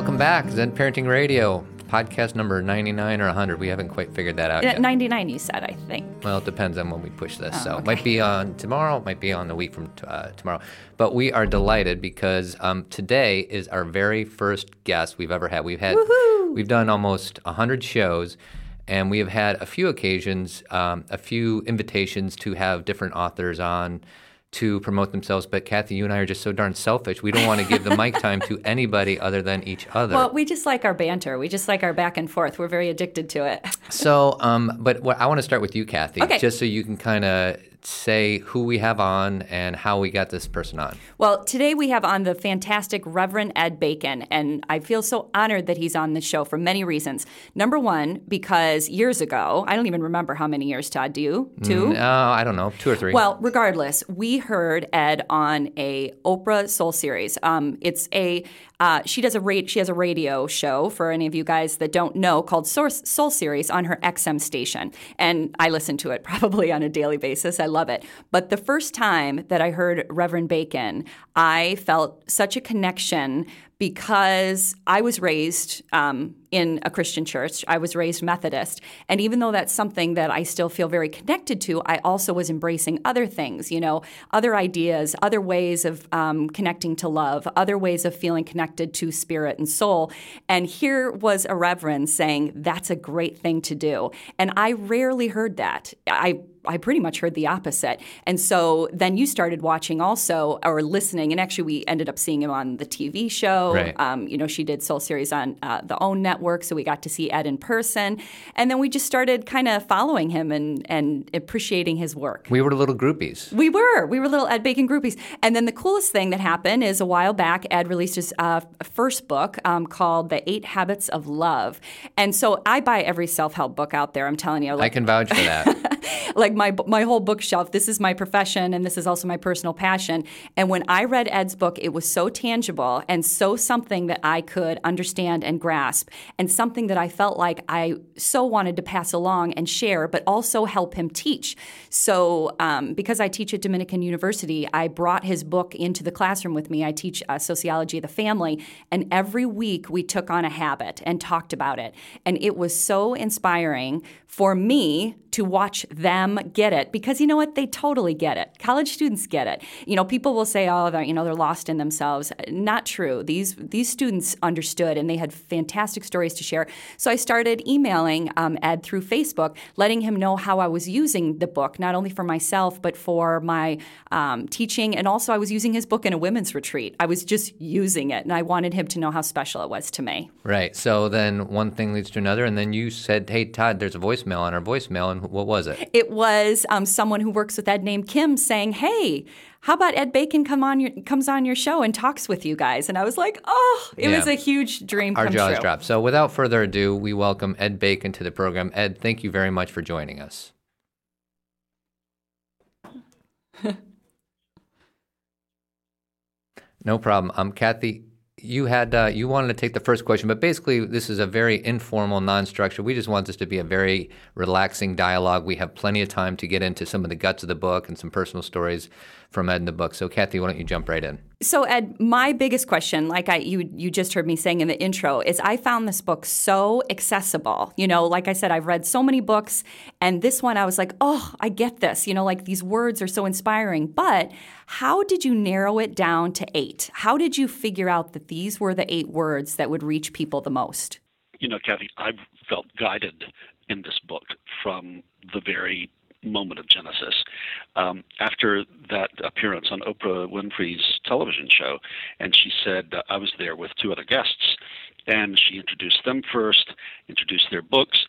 Welcome back, Zen Parenting Radio, podcast number 99 or 100. We haven't quite figured that out yet. 99, you said, I think. Well, it depends on when we push this. Oh, so it okay. might be on tomorrow, it might be on the week from t- uh, tomorrow. But we are delighted because um, today is our very first guest we've ever had. We've had we've done almost 100 shows. And we have had a few occasions, um, a few invitations to have different authors on to promote themselves. But Kathy, you and I are just so darn selfish. We don't want to give the mic time to anybody other than each other. Well, we just like our banter. We just like our back and forth. We're very addicted to it. So, um, but what, I want to start with you, Kathy, Okay. just so you can kind of say who we have on and how we got this person on. Well, today we have on the fantastic Reverend Ed Bacon, and I feel so honored that he's on the show for many reasons. Number one, because years ago, I don't even remember how many years, Todd, do you? Two? Uh, I don't know, two or three. Well, regardless, we heard Ed on a Oprah Soul series. Um, it's a uh, she does a ra- she has a radio show for any of you guys that don't know called Soul, Soul Series on her XM station, and I listen to it probably on a daily basis. I love it. But the first time that I heard Reverend Bacon, I felt such a connection because I was raised um, in a Christian church. I was raised Methodist. And even though that's something that I still feel very connected to, I also was embracing other things, you know, other ideas, other ways of um, connecting to love, other ways of feeling connected to spirit and soul. And here was a reverend saying, that's a great thing to do. And I rarely heard that. I I pretty much heard the opposite. And so then you started watching also or listening, and actually we ended up seeing him on the TV show. Right. Um, you know, she did Soul Series on uh, the OWN network, so we got to see Ed in person. And then we just started kind of following him and, and appreciating his work. we were little groupies. We were. We were little Ed Bacon groupies. And then the coolest thing that happened is a while back, Ed released his uh, first book um, called The Eight Habits of Love. And so I buy every self help book out there, I'm telling you. I can vouch for that. like my my whole bookshelf. This is my profession, and this is also my personal passion. And when I read Ed's book, it was so tangible and so something that I could understand and grasp, and something that I felt like I so wanted to pass along and share, but also help him teach. So, um, because I teach at Dominican University, I brought his book into the classroom with me. I teach uh, sociology of the family, and every week we took on a habit and talked about it, and it was so inspiring for me to watch them get it because you know what they totally get it college students get it you know people will say oh they're you know they're lost in themselves not true these these students understood and they had fantastic stories to share so i started emailing um, ed through facebook letting him know how i was using the book not only for myself but for my um, teaching and also i was using his book in a women's retreat i was just using it and i wanted him to know how special it was to me right. So then one thing leads to another. And then you said, hey, Todd, there's a voicemail on our voicemail. And what was it? it was um, someone who works with Ed named Kim saying, "Hey, how about Ed Bacon come on your comes on your show and talks with you guys?" And I was like, "Oh, it was a huge dream Our jaws true." dropped. So without further ado, we welcome Ed Bacon to the program. Ed, thank you very much for joining us. No problem. I'm um, Kathy, you had uh, you wanted to take the first question, but basically this is a very informal, non-structured. We just want this to be a very relaxing dialogue. We have plenty of time to get into some of the guts of the book and some personal stories from Ed in the book. So, Kathy, why don't you jump right in? So Ed, my biggest question, like I you you just heard me saying in the intro, is I found this book so accessible. You know, like I said, I've read so many books, and this one I was like, oh, I get this. You know, like these words are so inspiring. But how did you narrow it down to eight? How did you figure out that these were the eight words that would reach people the most? you know, Kathy, I've felt guided in this book from the very moment of Genesis. Um, after that appearance on Oprah Winfrey's television show, and she said, uh, I was there with two other guests, and she introduced them first, introduced their books.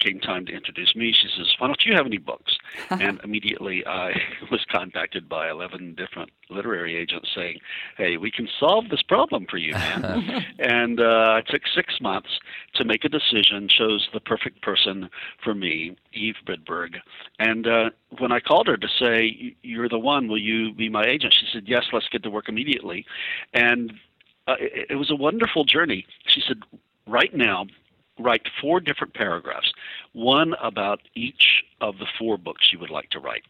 Came time to introduce me. She says, "Why don't you have any books?" and immediately I was contacted by eleven different literary agents saying, "Hey, we can solve this problem for you, man." and uh, it took six months to make a decision. Chose the perfect person for me, Eve Bridburg. And uh, when I called her to say, "You're the one. Will you be my agent?" She said, "Yes. Let's get to work immediately." And uh, it, it was a wonderful journey. She said, "Right now." Write four different paragraphs, one about each of the four books you would like to write.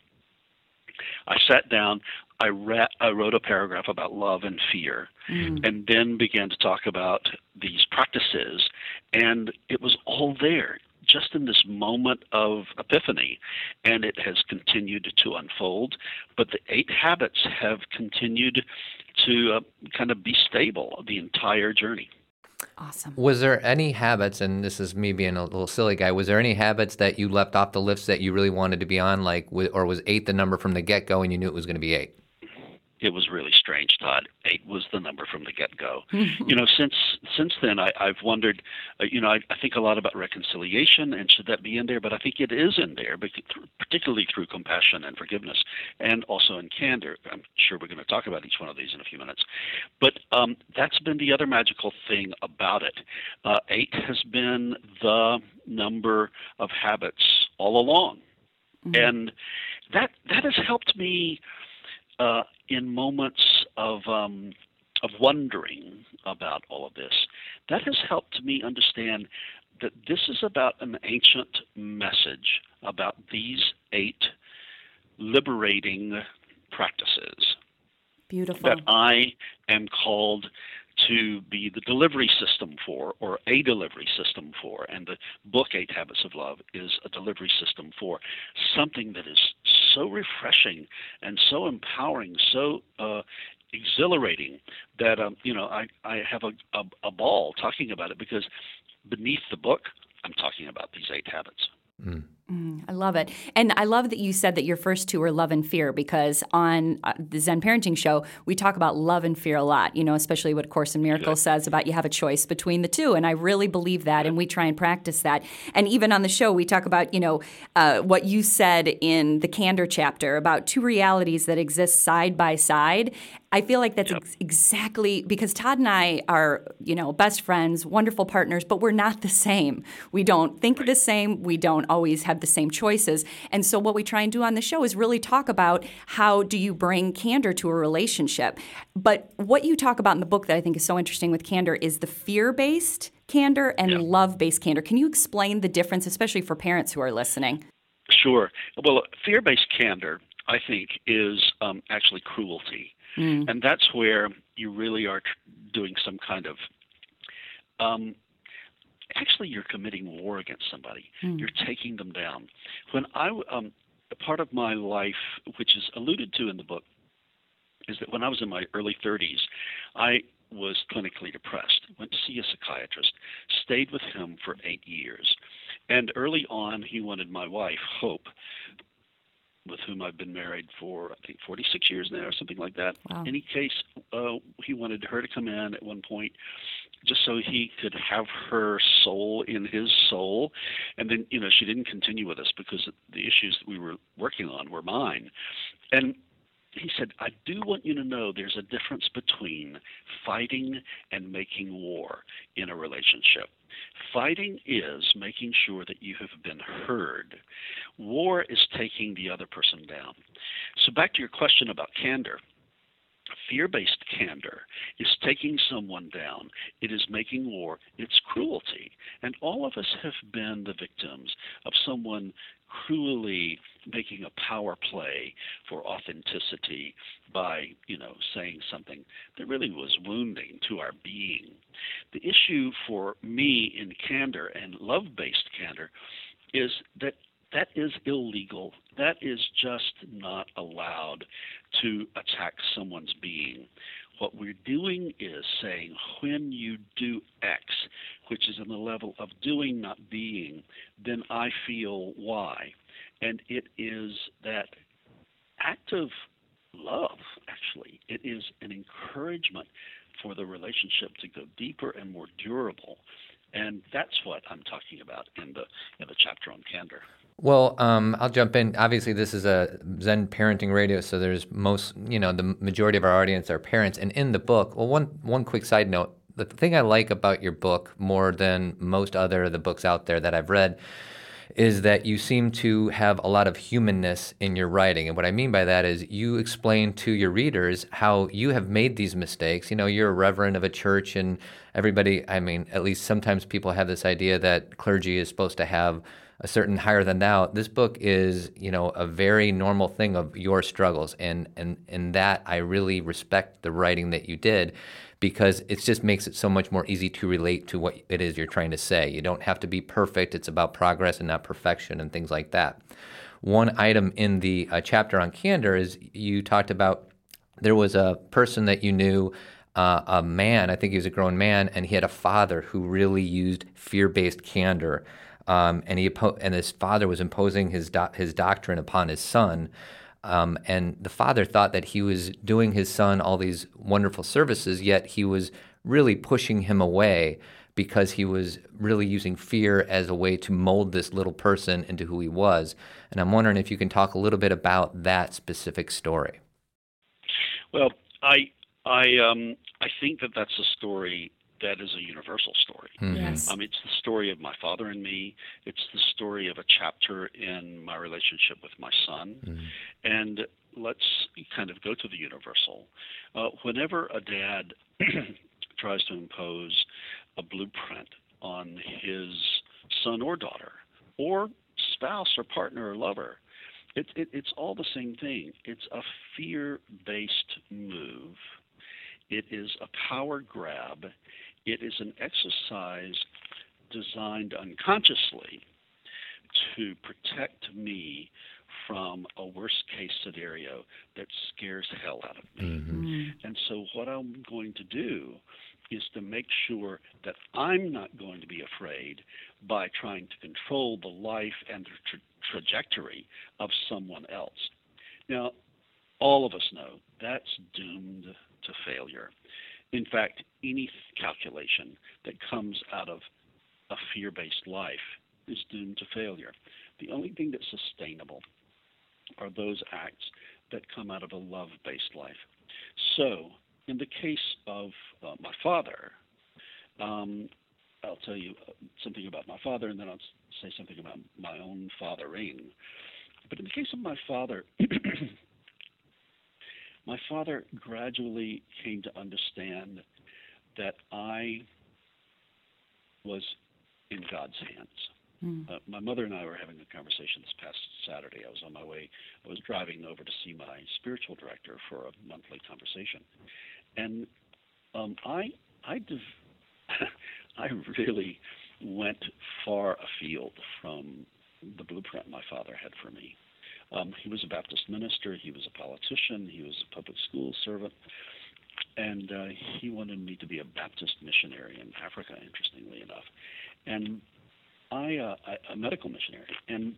I sat down, I, I wrote a paragraph about love and fear, mm. and then began to talk about these practices, and it was all there just in this moment of epiphany, and it has continued to unfold. But the eight habits have continued to uh, kind of be stable the entire journey. Awesome. Was there any habits, and this is me being a little silly guy, was there any habits that you left off the list that you really wanted to be on, like, or was eight the number from the get go and you knew it was going to be eight? It was really strange, Todd. Eight was the number from the get-go. you know, since since then, I, I've wondered. Uh, you know, I, I think a lot about reconciliation, and should that be in there? But I think it is in there, because, particularly through compassion and forgiveness, and also in candor. I'm sure we're going to talk about each one of these in a few minutes. But um, that's been the other magical thing about it. Uh, eight has been the number of habits all along, mm-hmm. and that that has helped me uh, in moments of um, of wondering about all of this, that has helped me understand that this is about an ancient message about these eight liberating practices. Beautiful. That I am called to be the delivery system for, or a delivery system for. And the book, Eight Habits of Love, is a delivery system for something that is so refreshing and so empowering, so uh, exhilarating that um, you know I, I have a, a, a ball talking about it because beneath the book, I'm talking about these eight habits. Mm. Mm, I love it. And I love that you said that your first two were love and fear because on uh, the Zen Parenting Show, we talk about love and fear a lot, you know, especially what Course in Miracles says about you have a choice between the two. And I really believe that, and we try and practice that. And even on the show, we talk about, you know, uh, what you said in the Candor chapter about two realities that exist side by side. I feel like that's yep. ex- exactly because Todd and I are, you know, best friends, wonderful partners, but we're not the same. We don't think right. the same. We don't always have the same choices. And so what we try and do on the show is really talk about how do you bring candor to a relationship. But what you talk about in the book that I think is so interesting with candor is the fear-based candor and yeah. love-based candor. Can you explain the difference especially for parents who are listening? Sure. Well, fear-based candor I think is um, actually cruelty. Mm. And that's where you really are doing some kind of um, actually you're committing war against somebody. Mm. You're taking them down. When I um, part of my life, which is alluded to in the book, is that when I was in my early 30s, I was clinically depressed. Went to see a psychiatrist, stayed with him for eight years, and early on he wanted my wife, Hope, with whom I've been married for I think 46 years now, or something like that. Wow. In any case, uh, he wanted her to come in at one point, just so he could have her soul in his soul, and then you know she didn't continue with us because the issues that we were working on were mine, and he said, I do want you to know there's a difference between fighting and making war in a relationship. Fighting is making sure that you have been heard. War is taking the other person down. So, back to your question about candor. Fear based candor is taking someone down. It is making war. It's cruelty. And all of us have been the victims of someone cruelly making a power play for authenticity by, you know, saying something that really was wounding to our being. The issue for me in candor and love based candor is that that is illegal. That is just not allowed to attack someone's being. What we're doing is saying when you do X, which is in the level of doing, not being, then I feel Y. And it is that act of love, actually. It is an encouragement for the relationship to go deeper and more durable. And that's what I'm talking about in the in the chapter on candor. Well, um, I'll jump in. Obviously, this is a Zen parenting radio, so there's most, you know, the majority of our audience are parents. And in the book, well, one one quick side note: the thing I like about your book more than most other of the books out there that I've read is that you seem to have a lot of humanness in your writing. And what I mean by that is you explain to your readers how you have made these mistakes. You know, you're a reverend of a church, and everybody, I mean, at least sometimes people have this idea that clergy is supposed to have a certain higher than thou. This book is, you know, a very normal thing of your struggles, and and and that I really respect the writing that you did, because it just makes it so much more easy to relate to what it is you're trying to say. You don't have to be perfect. It's about progress and not perfection and things like that. One item in the uh, chapter on candor is you talked about there was a person that you knew uh, a man, I think he was a grown man, and he had a father who really used fear-based candor, um, and he and his father was imposing his do- his doctrine upon his son. Um, and the father thought that he was doing his son all these wonderful services, yet he was really pushing him away because he was really using fear as a way to mold this little person into who he was. And I'm wondering if you can talk a little bit about that specific story. Well, I I um I think that that's a story that is a universal story. Mm-hmm. Yes. Um, it's the story of my father and me. It's the story of a chapter in my relationship with my son. Mm-hmm. And let's kind of go to the universal. Uh, whenever a dad tries to impose a blueprint on his son or daughter, or spouse or partner or lover, it, it, it's all the same thing. It's a fear based move it is a power grab. It is an exercise designed unconsciously to protect me from a worst case scenario that scares hell out of me. Mm-hmm. Mm-hmm. And so, what I'm going to do is to make sure that I'm not going to be afraid by trying to control the life and the tra- trajectory of someone else. Now, all of us know that's doomed to failure. In fact, any calculation that comes out of a fear based life is doomed to failure. The only thing that's sustainable are those acts that come out of a love based life. So, in the case of uh, my father, um, I'll tell you uh, something about my father and then I'll say something about my own fathering. But in the case of my father, my father gradually came to understand that I was in God's hands. Mm. Uh, my mother and I were having a conversation this past Saturday. I was on my way, I was driving over to see my spiritual director for a monthly conversation. And um, I, I, div- I really went far afield from the blueprint my father had for me. Um, he was a Baptist minister. He was a politician. He was a public school servant. And uh, he wanted me to be a Baptist missionary in Africa, interestingly enough. And I, uh, I a medical missionary. And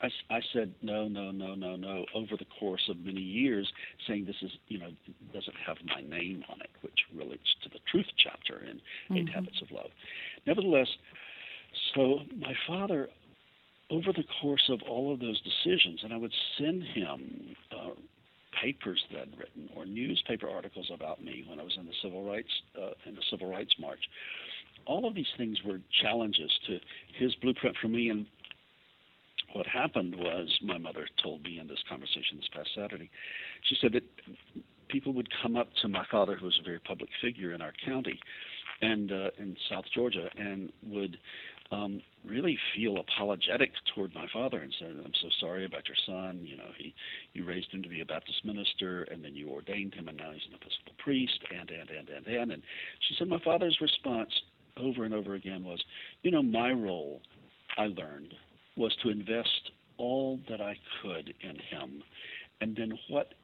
I, I said no, no, no, no, no over the course of many years, saying this is, you know, doesn't have my name on it, which relates to the truth chapter in mm-hmm. Eight Habits of Love. Nevertheless, so my father over the course of all of those decisions, and I would send him uh, papers that I'd written or newspaper articles about me when I was in the civil rights uh, in the civil rights march. All of these things were challenges to his blueprint for me. And what happened was, my mother told me in this conversation this past Saturday, she said that people would come up to my father, who was a very public figure in our county, and uh, in South Georgia, and would um, really feel apologetic toward my father and said, "I'm so sorry about your son. You know, he you raised him to be a Baptist minister, and then you ordained him, and now he's an Episcopal priest." And and and and and. And she said, my father's response over and over again was, "You know, my role, I learned, was to invest all that I could in him, and then what."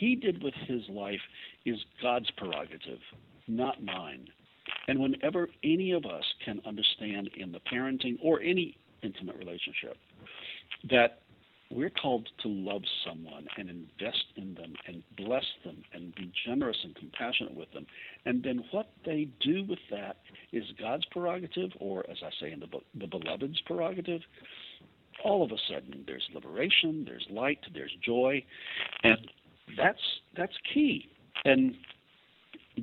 He did with his life is God's prerogative, not mine. And whenever any of us can understand in the parenting or any intimate relationship that we're called to love someone and invest in them and bless them and be generous and compassionate with them. And then what they do with that is God's prerogative, or as I say in the book, the beloved's prerogative. All of a sudden, there's liberation, there's light, there's joy, and that's that's key. And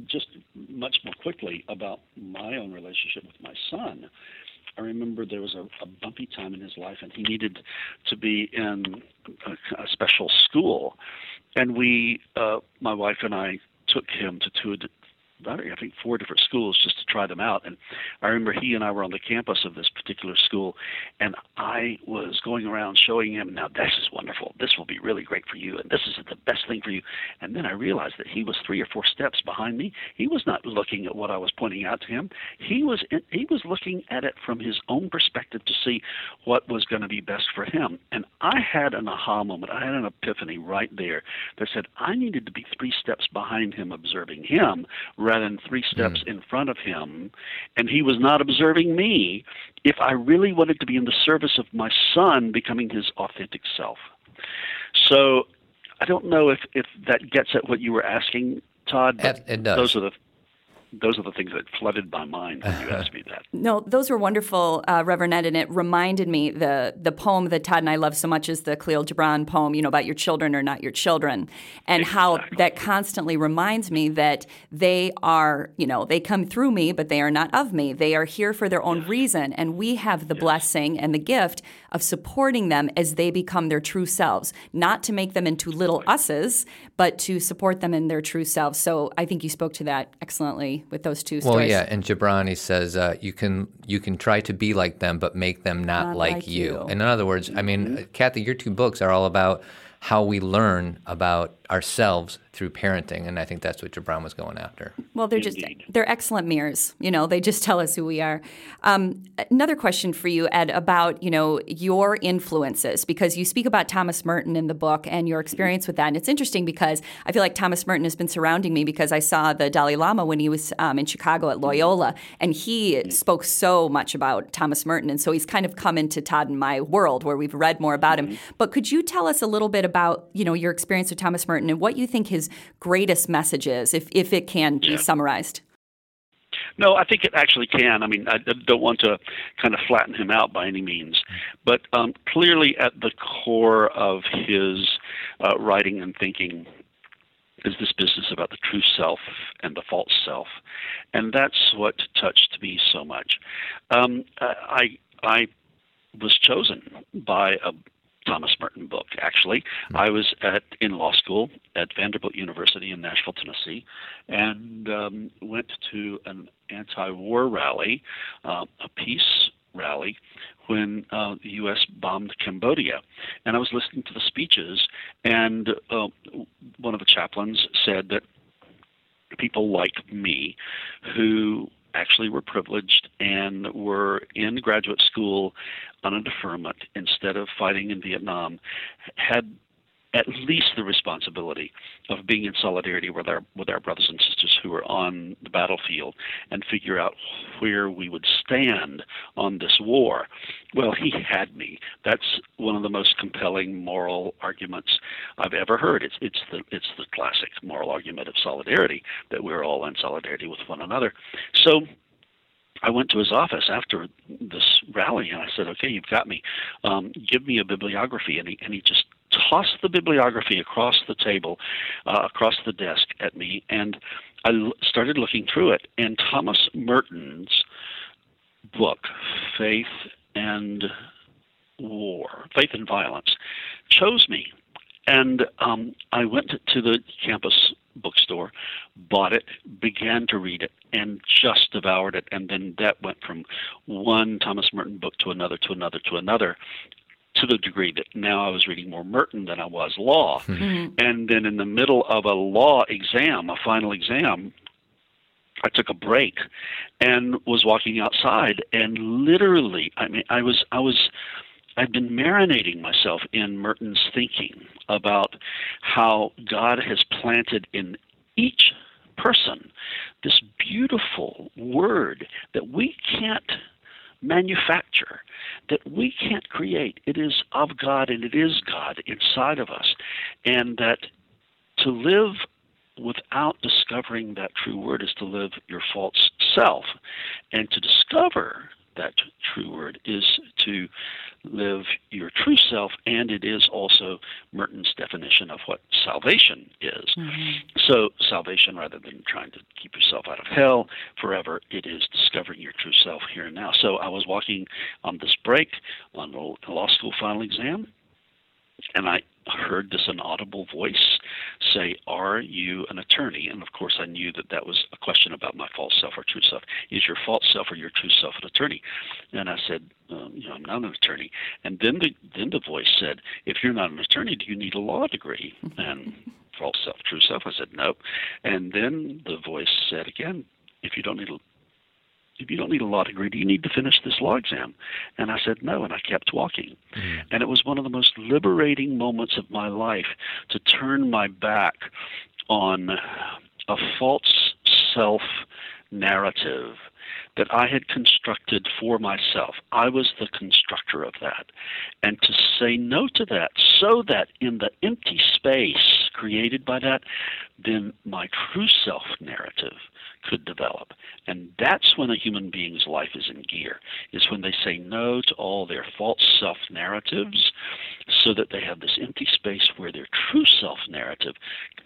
just much more quickly about my own relationship with my son. I remember there was a, a bumpy time in his life, and he needed to be in a, a special school. And we, uh, my wife and I, took him to two I think four different schools just to try them out. And I remember he and I were on the campus of this particular school, and I was going around showing him, now this is wonderful. This will be really great for you, and this is the best thing for you. And then I realized that he was three or four steps behind me. He was not looking at what I was pointing out to him. He was he was looking at it from his own perspective to see what was going to be best for him. And I had an aha moment. I had an epiphany right there that said I needed to be three steps behind him, observing him than three steps mm. in front of him, and he was not observing me, if I really wanted to be in the service of my son becoming his authentic self. So I don't know if, if that gets at what you were asking, Todd. But it does. Those are the those are the things that flooded my mind when you asked me that. No, those were wonderful, uh, Reverend Ed, and it reminded me the the poem that Todd and I love so much is the Kahlil Gibran poem, you know, about your children or not your children, and exactly. how that constantly reminds me that they are, you know, they come through me, but they are not of me. They are here for their own yes. reason, and we have the yes. blessing and the gift of supporting them as they become their true selves, not to make them into little us's, but to support them in their true selves. So I think you spoke to that excellently with those two stories. Well, yeah, and Gibrani says uh, you can you can try to be like them, but make them not, not like, like you. you. And in other words, I mean, mm-hmm. Kathy, your two books are all about how we learn about ourselves through parenting, and I think that's what Gibran was going after. Well, they're just they're excellent mirrors. You know, they just tell us who we are. Um, another question for you, Ed, about you know your influences because you speak about Thomas Merton in the book and your experience with that, and it's interesting because I feel like Thomas Merton has been surrounding me because I saw the Dalai Lama when he was um, in Chicago at Loyola, and he spoke so much about Thomas Merton, and so he's kind of come into Todd and my world where we've read more about him. Mm-hmm. But could you tell us a little bit about you know your experience with Thomas Merton? And what you think his greatest message is, if, if it can be yeah. summarized. No, I think it actually can. I mean, I don't want to kind of flatten him out by any means, but um, clearly at the core of his uh, writing and thinking is this business about the true self and the false self, and that's what touched me so much. Um, I I was chosen by a Thomas Merton book. Actually. I was at in law school at Vanderbilt University in Nashville, Tennessee, and um, went to an anti-war rally, uh, a peace rally, when uh, the U.S. bombed Cambodia, and I was listening to the speeches, and uh, one of the chaplains said that people like me who actually were privileged and were in graduate school on a deferment instead of fighting in Vietnam had at least the responsibility of being in solidarity with our with our brothers and sisters who are on the battlefield and figure out where we would stand on this war. Well, he had me. That's one of the most compelling moral arguments I've ever heard. It's it's the it's the classic moral argument of solidarity that we're all in solidarity with one another. So I went to his office after this rally and I said, "Okay, you've got me. Um, give me a bibliography." And he and he just tossed the bibliography across the table, uh, across the desk at me, and I l- started looking through it. And Thomas Merton's book, Faith and War, Faith and Violence, chose me. And um, I went to the campus bookstore, bought it, began to read it, and just devoured it. And then that went from one Thomas Merton book to another, to another, to another to the degree that now I was reading more Merton than I was law. Hmm. Mm-hmm. And then in the middle of a law exam, a final exam, I took a break and was walking outside and literally I mean I was I was I'd been marinating myself in Merton's thinking about how God has planted in each person this beautiful word that we can't manufacture that we can't create. It is of God and it is God inside of us. And that to live without discovering that true word is to live your false self. And to discover that true word is to live your true self, and it is also Merton's definition of what salvation is. Mm-hmm. So, salvation, rather than trying to keep yourself out of hell forever, it is discovering your true self here and now. So, I was walking on this break on the law school final exam, and I heard this inaudible voice say, Are you an attorney? And of course, I knew that that was a question about my false self or true self. Is your false self or your true self an attorney? And I said, um, You know, I'm not an attorney. And then the, then the voice said, If you're not an attorney, do you need a law degree? And false self, true self, I said, Nope. And then the voice said again, If you don't need a you don't need a law degree, do you need to finish this law exam? And I said, no, and I kept walking. Mm. And it was one of the most liberating moments of my life to turn my back on a false self narrative that I had constructed for myself. I was the constructor of that. And to say no to that so that in the empty space created by that, then my true self narrative could develop. And that's when a human being's life is in gear, is when they say no to all their false self narratives so that they have this empty space where their true self narrative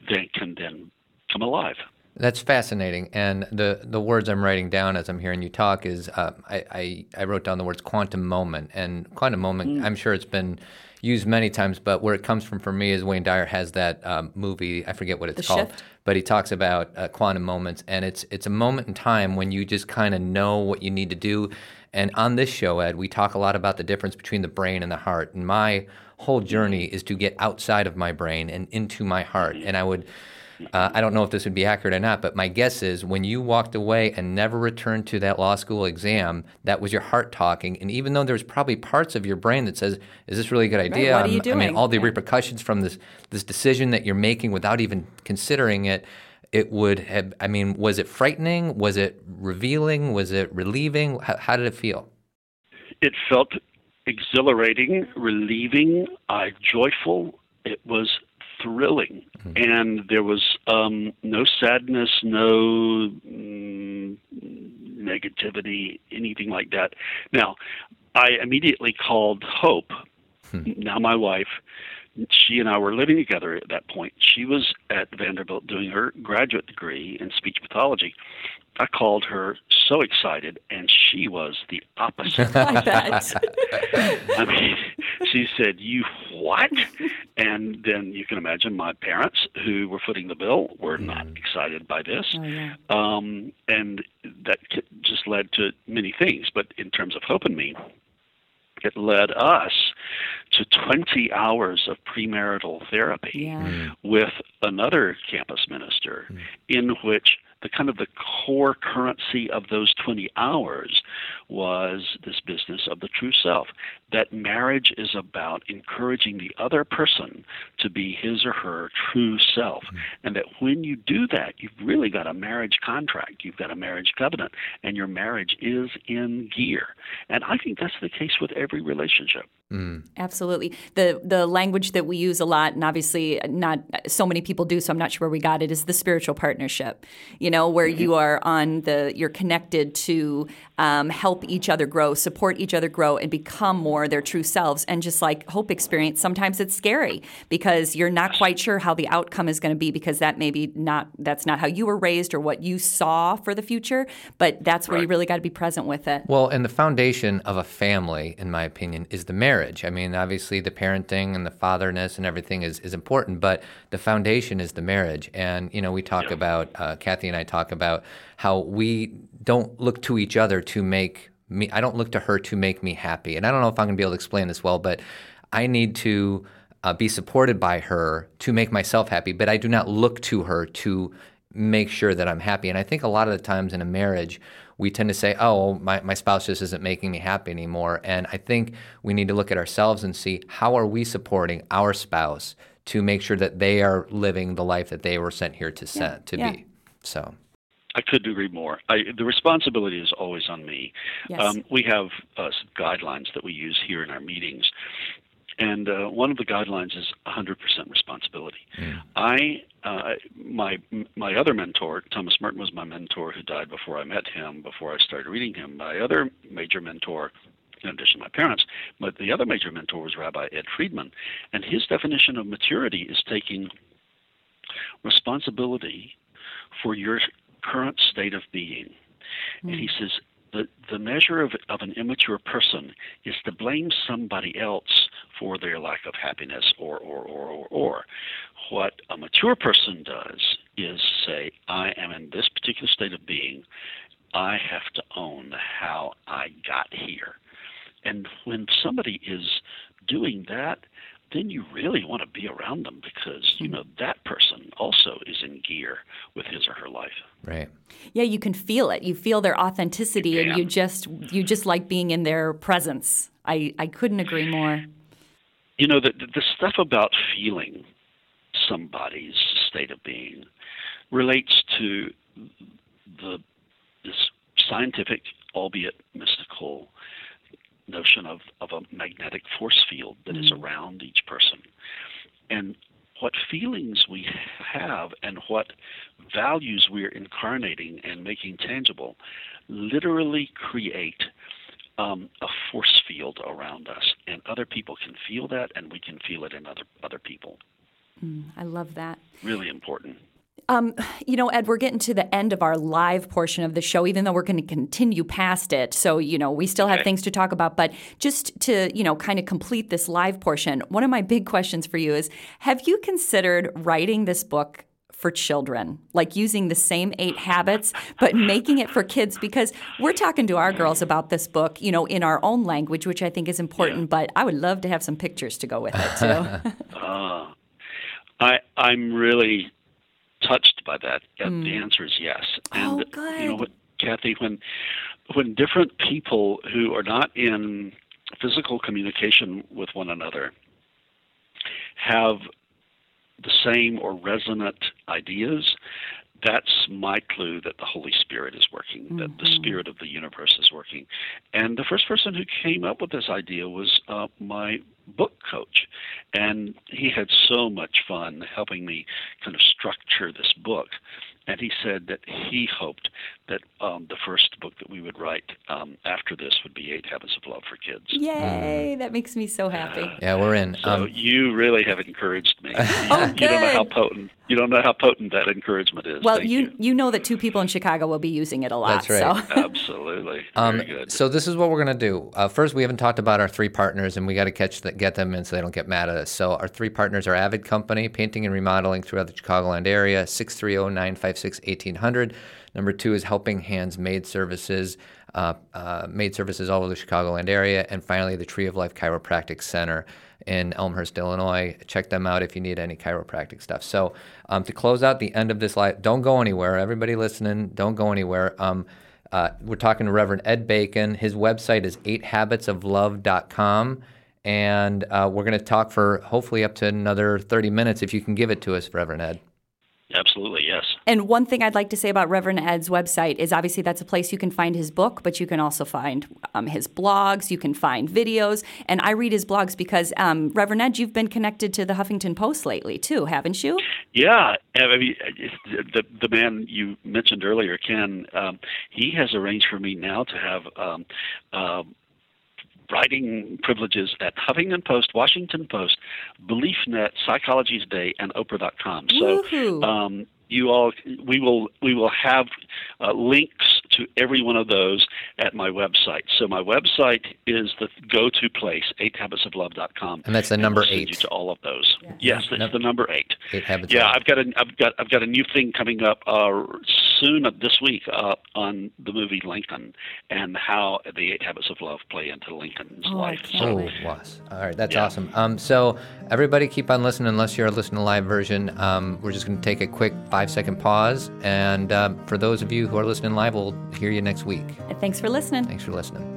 then can then come alive. That's fascinating. And the, the words I'm writing down as I'm hearing you talk is uh, I, I, I, wrote down the words quantum moment. And quantum moment, mm. I'm sure it's been used many times, but where it comes from for me is Wayne Dyer has that um, movie, I forget what it's the called, shift? but he talks about uh, quantum moments. And it's, it's a moment in time when you just kind of know what you need to do. And on this show, Ed, we talk a lot about the difference between the brain and the heart. And my whole journey is to get outside of my brain and into my heart. And I would uh, I don't know if this would be accurate or not, but my guess is when you walked away and never returned to that law school exam, that was your heart talking. And even though there's probably parts of your brain that says, "Is this really a good idea?" Right, what are you doing? I mean, all the yeah. repercussions from this this decision that you're making without even considering it. It would have. I mean, was it frightening? Was it revealing? Was it relieving? How, how did it feel? It felt exhilarating, relieving, uh, joyful. It was thrilling, mm-hmm. and there was um, no sadness, no mm, negativity, anything like that. Now, I immediately called Hope, hmm. now my wife. She and I were living together at that point. She was at Vanderbilt doing her graduate degree in speech pathology, I called her so excited, and she was the opposite. I bet. I mean, she said, "You what?" And then you can imagine my parents, who were footing the bill, were mm. not excited by this. Oh, yeah. um, and that just led to many things. But in terms of Hope and me, it led us to 20 hours of premarital therapy yeah. mm. with another campus minister, mm. in which the kind of the core currency of those 20 hours was this business of the true self. That marriage is about encouraging the other person to be his or her true self. Mm-hmm. And that when you do that, you've really got a marriage contract, you've got a marriage covenant, and your marriage is in gear. And I think that's the case with every relationship. Mm. Absolutely. The the language that we use a lot, and obviously not so many people do, so I'm not sure where we got it, is the spiritual partnership. You know, where mm-hmm. you are on the you're connected to um, help each other grow, support each other grow, and become more their true selves. And just like Hope experience, sometimes it's scary because you're not quite sure how the outcome is going to be because that maybe not that's not how you were raised or what you saw for the future. But that's where right. you really got to be present with it. Well, and the foundation of a family, in my opinion, is the marriage marriage. I mean, obviously the parenting and the fatherness and everything is, is important, but the foundation is the marriage. And, you know, we talk yeah. about, uh, Kathy and I talk about how we don't look to each other to make me, I don't look to her to make me happy. And I don't know if I'm going to be able to explain this well, but I need to uh, be supported by her to make myself happy, but I do not look to her to make sure that I'm happy. And I think a lot of the times in a marriage, we tend to say, oh, my, my spouse just isn't making me happy anymore. And I think we need to look at ourselves and see how are we supporting our spouse to make sure that they are living the life that they were sent here to, yeah. to yeah. be. So. I couldn't agree more. I, the responsibility is always on me. Yes. Um, we have uh, guidelines that we use here in our meetings, and uh, one of the guidelines is 100% responsibility. Mm. I, uh, my my other mentor, Thomas Merton, was my mentor who died before I met him, before I started reading him. My other major mentor, in addition to my parents, but the other major mentor was Rabbi Ed Friedman, and his definition of maturity is taking responsibility for your current state of being. Mm. And he says the, the measure of, of an immature person is to blame somebody else for their lack of happiness or, or, or, or, or. What a mature person does is say, I am in this particular state of being. I have to own how I got here. And when somebody is doing that, then you really want to be around them because you hmm. know that person also gear with his or her life. Right. Yeah, you can feel it. You feel their authenticity, You and you just you just like being in their presence. I I couldn't agree more. You know, the, the stuff about feeling somebody's state of being relates to the this scientific, albeit mystical, notion of, of a magnetic force field that is mm-hmm. around each person. And what feelings we have and what values we're incarnating and making tangible literally create um, a force field around us, and other people can feel that, and we can feel it in other other people. I love that. Really important. Um, you know, Ed, we're getting to the end of our live portion of the show, even though we're going to continue past it. So, you know, we still have Okay. things to talk about. But just to, you know, kind of complete this live portion, one of my big questions for you is Have you considered writing this book? For children, like using the same eight habits, but making it for kids because we're talking to our girls about this book, you know, in our own language, which I think is important. But I would love to have some pictures to go with it too. Uh, I I'm really touched by that. And The answer is yes. Oh, And good. you know what, Kathy, when when different people who are not in physical communication with one another have the same or resonant ideas, that's my clue that the Holy Spirit is working, that the Spirit of the universe is working. And the first person who came up with this idea was uh, my book coach. And he had so much fun helping me kind of structure this book. And he said that he hoped that um, the first book that we would write um, after this would be Eight Habits of Love for Kids. Yay! That makes me so happy. Yeah, we're in. So Um, you really have encouraged me. You, Oh, you don't know how potent you don't know how potent that encouragement is. Well, Thank you, you know that two people in Chicago will be using it a lot. That's right. So. Absolutely. Um, Very good. so this is what we're gonna do. Uh, first, we haven't talked about our three partners, and we got to catch the, get them in so they don't get mad at us. So our three partners are Avid Company, painting and remodeling throughout the Chicagoland area. oh, 630-956-1800. Number two is Helping Hands Maid Services, uh, uh, maid services all over the Chicagoland area, and finally the Tree of Life Chiropractic Center in Elmhurst, Illinois. Check them out if you need any chiropractic stuff. So um, to close out the end of this live, don't go anywhere. Everybody listening, don't go anywhere. Um, uh, we're talking to Reverend Ed Bacon. His website is eighthabitsoflove.com. And uh, we're going to talk for hopefully up to another 30 minutes if you can give it to us, Reverend Ed. Absolutely, yes. And one thing I'd like to say about Reverend Ed's website is obviously that's a place you can find his book, but you can also find um, his blogs, you can find videos. And I read his blogs because, um, Reverend Ed, you've been connected to the Huffington Post lately, too, haven't you? Yeah, I mean, the the man you mentioned earlier, Ken, um, he has arranged for me now to have um, uh, writing privileges at Huffington Post, Washington Post, BeliefNet, Psychology Today, and Oprah.com. So um, you all, we will we will have uh, links to every one of those at my website. So my website is the go-to place, eighthabitsoflove.com. And that's the And number we'll send eight. You to all of those. Yes, it's Num- the number eight. Eight Habits Yeah, I've got a I've got I've got a new thing coming up uh, soon uh, this week uh, on the movie Lincoln and how the Eight Habits of Love play into Lincoln's Oh, I life. can't Oh, was. All right, that's Yeah. awesome. Um, so everybody keep on listening unless you're listening to live version. Um, we're just going to take a quick five second pause. And um, for those of you who are listening live, we'll hear you next week. And thanks for listening. Thanks for listening.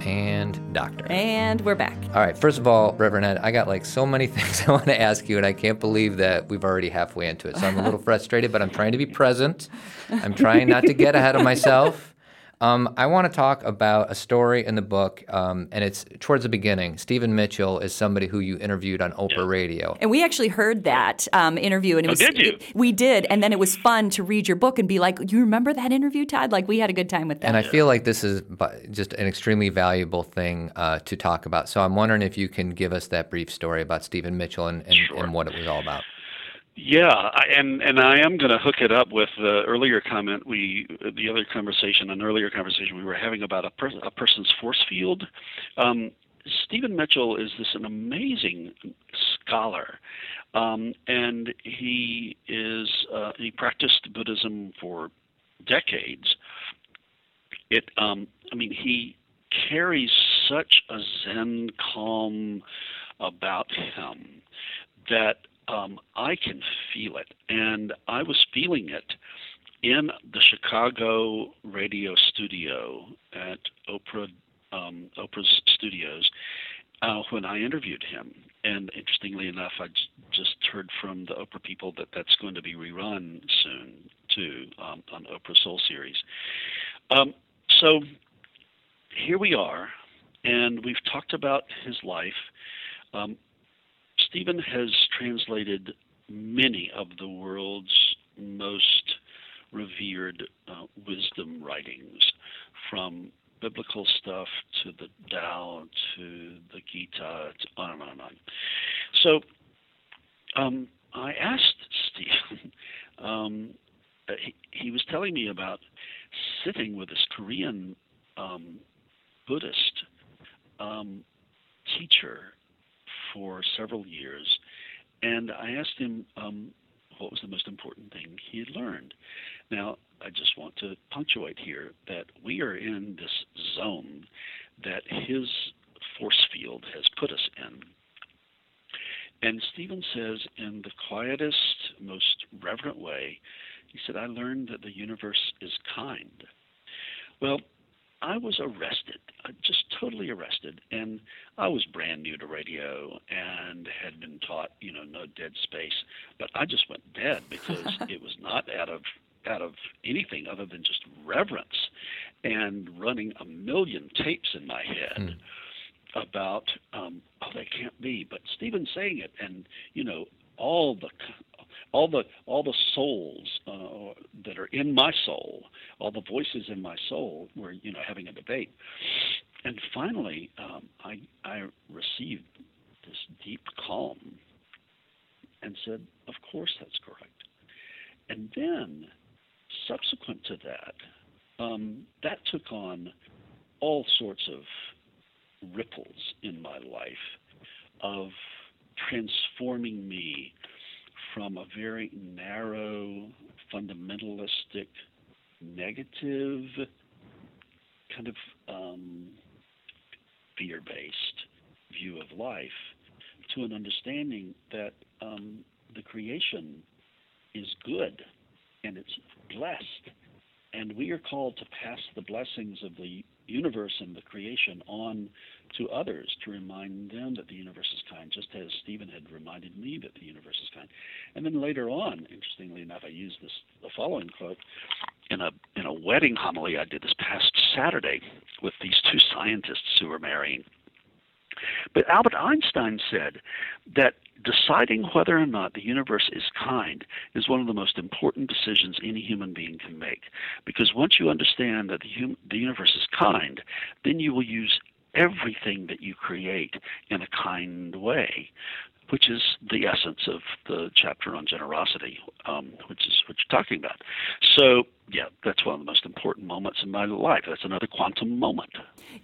And doctor. And we're back. All right. First of all, Reverend Ed, I got like so many things I want to ask you, and I can't believe that we've already halfway into it. So I'm a little frustrated, but I'm trying to be present. I'm trying not to get ahead of myself. Um, I want to talk about a story in the book, um, and it's towards the beginning. Stephen Mitchell is somebody who you interviewed on Oprah Radio. And we actually heard that um, interview, and it Oh, was did you? it- we did, and then it was fun to read your book and be like, "You remember that interview, Todd?" Like we had a good time with that. And I feel like this is just an extremely valuable thing uh, to talk about. So I'm wondering if you can give us that brief story about Stephen Mitchell and, and, Sure. and what it was all about. Yeah, I, and and I am going to hook it up with the earlier comment we, the other conversation, an earlier conversation we were having about a, per, a person's force field. Um, Stephen Mitchell is this an amazing scholar, um, and he is uh, he practiced Buddhism for decades. It, um, I mean, he carries such a Zen calm about him that um, I can feel it, and I was feeling it in the Chicago radio studio at Oprah um, Oprah's studios uh, when I interviewed him. And interestingly enough, I just heard from the Oprah people that that's going to be rerun soon too um, on Oprah Soul Series. Um, so here we are, and we've talked about his life. Um, Stephen has translated many of the world's most revered uh, wisdom writings, from biblical stuff to the Tao to the Gita, to on and on and on. So um, I asked Stephen, um, he, he, was telling me about sitting with this Korean um, Buddhist um, teacher for several years, and I asked him um, what was the most important thing he had learned. Now, I just want to punctuate here that we are in this zone that his force field has put us in. And Stephen says, in the quietest, most reverent way, he said, I learned that the universe is kind. Well, I was arrested, uh, just totally arrested, and I was brand new to radio and had been taught, you know, no dead space. But I just went dead because it was not out of out of anything other than just reverence and running a million tapes in my head mm. about um, oh they can't be, but Stephen's saying it, and you know all the all the all the souls uh, that are in my soul, all the voices in my soul were you know having a debate, and finally um, I I received this deep calm and said, of course that's correct, and then subsequent to that, um, that took on all sorts of ripples in my life of transforming me from a very narrow, fundamentalistic, negative, kind of um, fear based view of life to an understanding that um, the creation is good and it's blessed. And we are called to pass the blessings of the universe and the creation on to others to remind them that the universe is kind, just as Stephen had reminded me that the universe is kind. And then later on, interestingly enough, I used this the following quote in a in a wedding homily I did this past Saturday with these two scientists who were marrying. But Albert Einstein said that deciding whether or not the universe is kind is one of the most important decisions any human being can make. Because once you understand that the, hum- the universe is kind, then you will use everything that you create in a kind way which is the essence of the chapter on generosity, um, which is what you're talking about. So, yeah, that's one of the most important moments in my life. That's another quantum moment.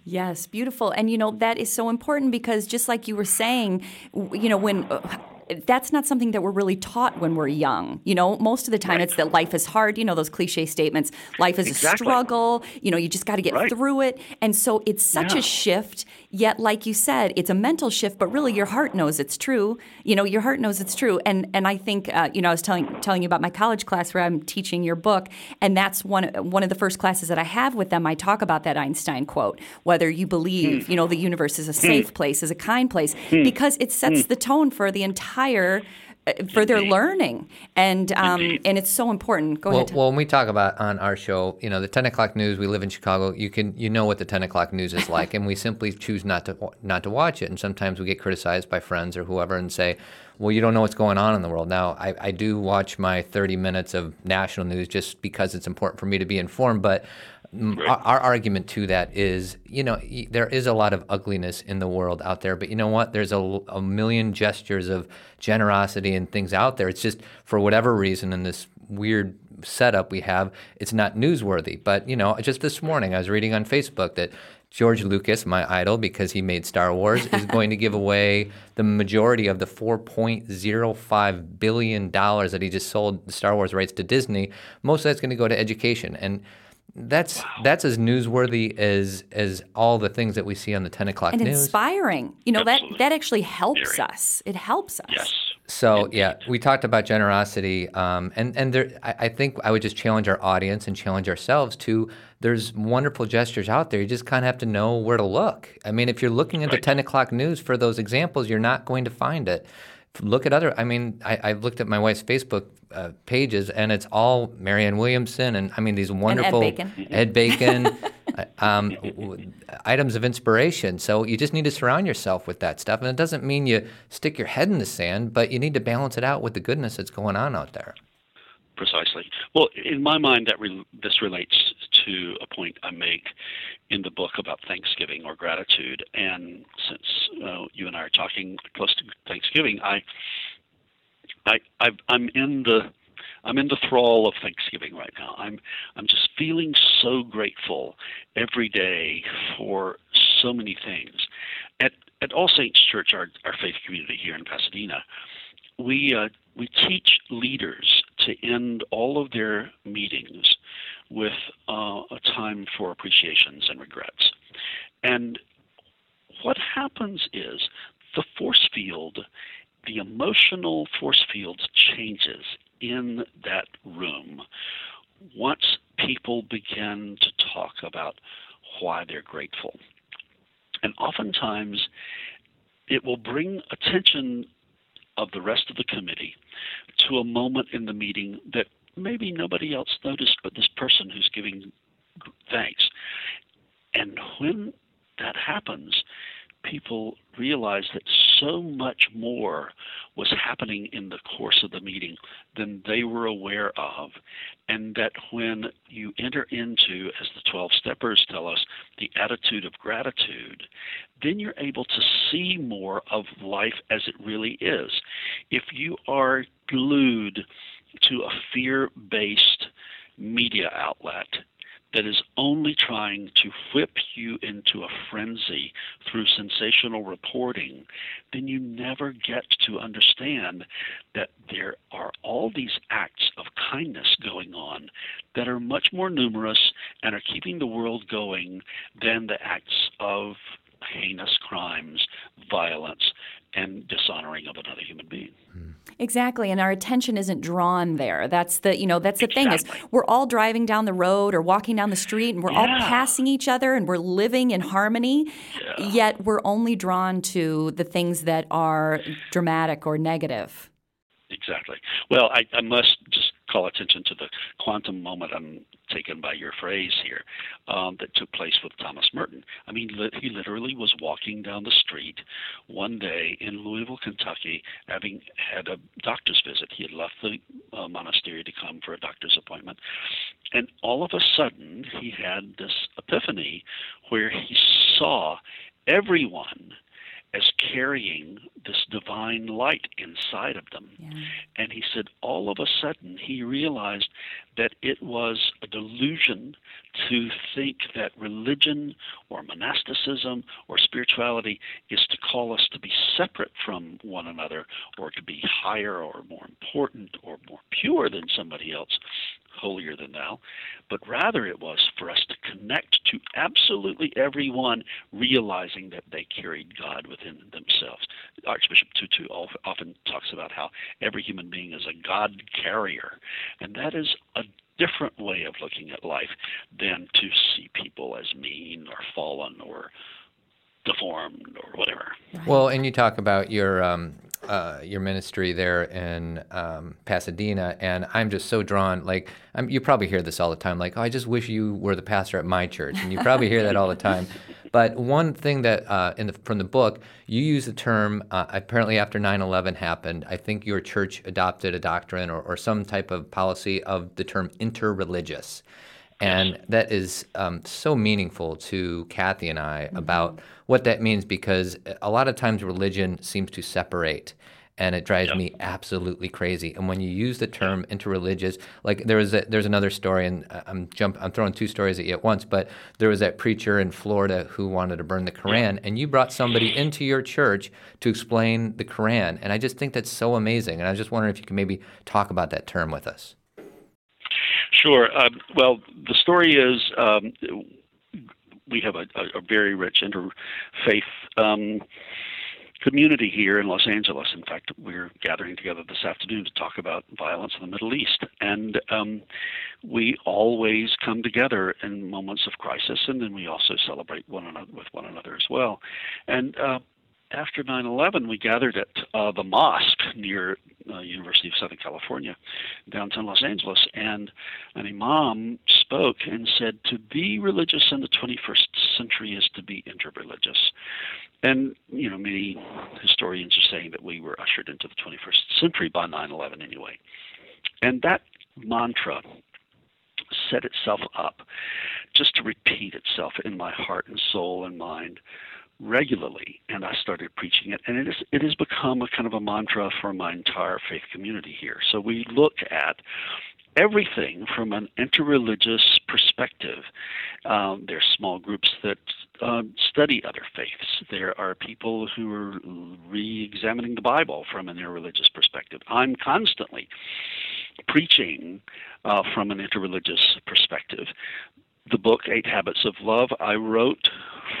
Yes, beautiful. And, you know, that is so important because just like you were saying, you know, when. Uh, that's not something that we're really taught when we're young. You know, most of the time right. it's that life is hard. You know, those cliche statements. Life is exactly. a struggle. You know, you just got to get right. through it. And so it's such yeah. a shift. Yet, like you said, it's a mental shift, but really your heart knows it's true. You know, your heart knows it's true. And and I think uh, you know I was telling telling you about my college class where I'm teaching your book, and that's one one of the first classes that I have with them. I talk about that Einstein quote, whether you believe, hmm. you know, the universe is a safe hmm. place, is a kind place, hmm. because it sets the tone for the entire higher uh, for their learning, and um, and it's so important. Go well, ahead. Well, when we talk about on our show, you know, the ten o'clock news. We live in Chicago. You can you know what the ten o'clock news is like, and we simply choose not to not to watch it. And sometimes we get criticized by friends or whoever, and say, "Well, you don't know what's going on in the world." Now, I, I do watch my thirty minutes of national news just because it's important for me to be informed, but Right. Our, our, argument to that is, you know, there is a lot of ugliness in the world out there, but you know what? There's a, a, million gestures of generosity and things out there. It's just for whatever reason in this weird setup we have, it's not newsworthy. But you know, just this morning I was reading on Facebook that George Lucas, my idol, because he made Star Wars, is going to give away the majority of the $4.05 billion that he just sold the Star Wars rights to Disney. Most of that's going to go to education. And that's wow. that's as newsworthy as as all the things that we see on the ten o'clock and news. inspiring. You know Absolutely. that that actually helps Very. us. It helps us. Yes. So yeah, we talked about generosity, um, and and there, I, I, think I would just challenge our audience and challenge ourselves to. There's wonderful gestures out there. You just kind of have to know where to look. I mean, if you're looking at right. the ten o'clock news for those examples, you're not going to find it look at other. I mean, I, have looked at my wife's Facebook uh, pages, and it's all Marianne Williamson, and I mean these wonderful and Ed Bacon, Ed Bacon uh, um, items of inspiration. So you just need to surround yourself with that stuff, and it doesn't mean you stick your head in the sand, but you need to balance it out with the goodness that's going on out there. Precisely. Well, in my mind, that re- this relates to a point I make in the book about Thanksgiving or gratitude. And since uh, you and I are talking close to Thanksgiving, I, I, i I'm in the I'm in the thrall of Thanksgiving right now. I'm I'm just feeling so grateful every day for so many things. At at All Saints Church, our our faith community here in Pasadena, we uh, we teach leaders to end all of their meetings with uh, a time for appreciations and regrets. And what happens is the force field, the emotional force field changes in that room once people begin to talk about why they're grateful. And oftentimes, it will bring attention of the rest of the committee to a moment in the meeting that maybe nobody else noticed but this person who's giving thanks. And when that happens, people realize that so much more was happening in the course of the meeting than they were aware of. And that when you enter into, as the 12 steppers tell us, the attitude of gratitude, then you're able to see more of life as it really is. If you are glued to a fear based media outlet, that is only trying to whip you into a frenzy through sensational reporting, then you never get to understand that there are all these acts of kindness going on that are much more numerous and are keeping the world going than the acts of heinous crimes, violence, and dishonoring of another human being. Exactly, and our attention isn't drawn there. That's the you know that's the exactly. thing is we're all driving down the road or walking down the street and we're yeah. all passing each other and we're living in harmony. Yeah. Yet we're only drawn to the things that are dramatic or negative. Exactly. Well, I, I must just call attention to the quantum moment I'm taken by your phrase here um, that took place with Thomas Merton. I mean, li- he literally was walking down the street one day in Louisville, Kentucky, having had a doctor's visit. He had left the uh, monastery to come for a doctor's appointment. And all of a sudden, he had this epiphany where he saw everyone as carrying this divine light inside of them. Yeah. And he said, all of a sudden, he realized that it was a delusion to think that religion or monasticism or spirituality is to call us to be separate from one another or to be higher or more important or more pure than somebody else holier than thou, but rather it was for us to connect to absolutely everyone, realizing that they carried God within themselves. Archbishop Tutu often talks about how every human being is a God carrier, and that is a different way of looking at life than to see people as mean or fallen or deformed or whatever. Well, and you talk about your um, uh, your ministry there in um, Pasadena, and I'm just so drawn. Like I'm, you probably hear this all the time. Like, oh, I just wish you were the pastor at my church, and you probably hear that all the time. But one thing that uh, the, from the book, you use the term. Uh, apparently, after 9/11 happened, I think your church adopted a doctrine or, or some type of policy of the term interreligious. And that is um, so meaningful to Kathy and I Mm-hmm. about what that means because a lot of times religion seems to separate. And it drives me absolutely crazy. And when you use the term interreligious, like there was a, there's another story, and I'm jump I'm throwing two stories at you at once. But there was that preacher in Florida who wanted to burn the Koran, and you brought somebody into your church to explain the Koran, and I just think that's so amazing. And I was just wondering if you could maybe talk about that term with us. Sure. Um, well, the story is um, we have a, a, very rich interfaith um, community here in Los Angeles. In fact, we're gathering together this afternoon to talk about violence in the Middle East, and um, we always come together in moments of crisis, and then we also celebrate one another with one another as well. And uh, after 9/11, we gathered at uh, the mosque near uh, University of Southern California, downtown Los Angeles, and an imam spoke and said, "To be religious in the 21st century is to be interreligious." And you know, many historians are saying that we were ushered into the 21st century by 9/11 anyway. And that mantra set itself up just to repeat itself in my heart and soul and mind regularly and I started preaching it and it is it has become a kind of a mantra for my entire faith community here. So we look at everything from an interreligious perspective. Um, there are small groups that um, study other faiths. There are people who are re-examining the Bible from an interreligious perspective. I'm constantly preaching uh, from an interreligious perspective. The book Eight Habits of Love I wrote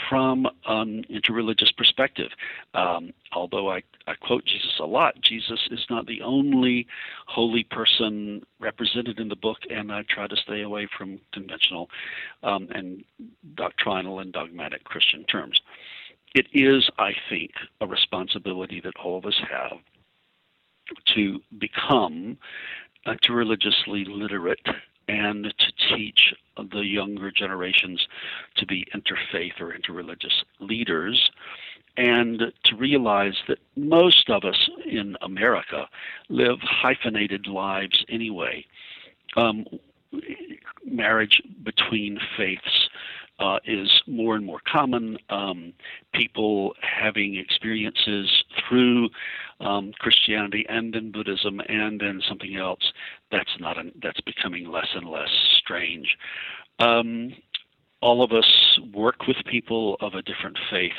from an interreligious perspective. Um, although I, I quote Jesus a lot, Jesus is not the only holy person represented in the book, and I try to stay away from conventional um, and doctrinal and dogmatic Christian terms. It is, I think, a responsibility that all of us have to become interreligiously literate and to teach the younger generations to be interfaith or interreligious leaders and to realize that most of us in America live hyphenated lives anyway. Um, marriage between faiths uh, is more and more common. Um, people having experiences through um, Christianity and in Buddhism and in something else that's not an, that's becoming less and less strange. Um, all of us work with people of a different faith,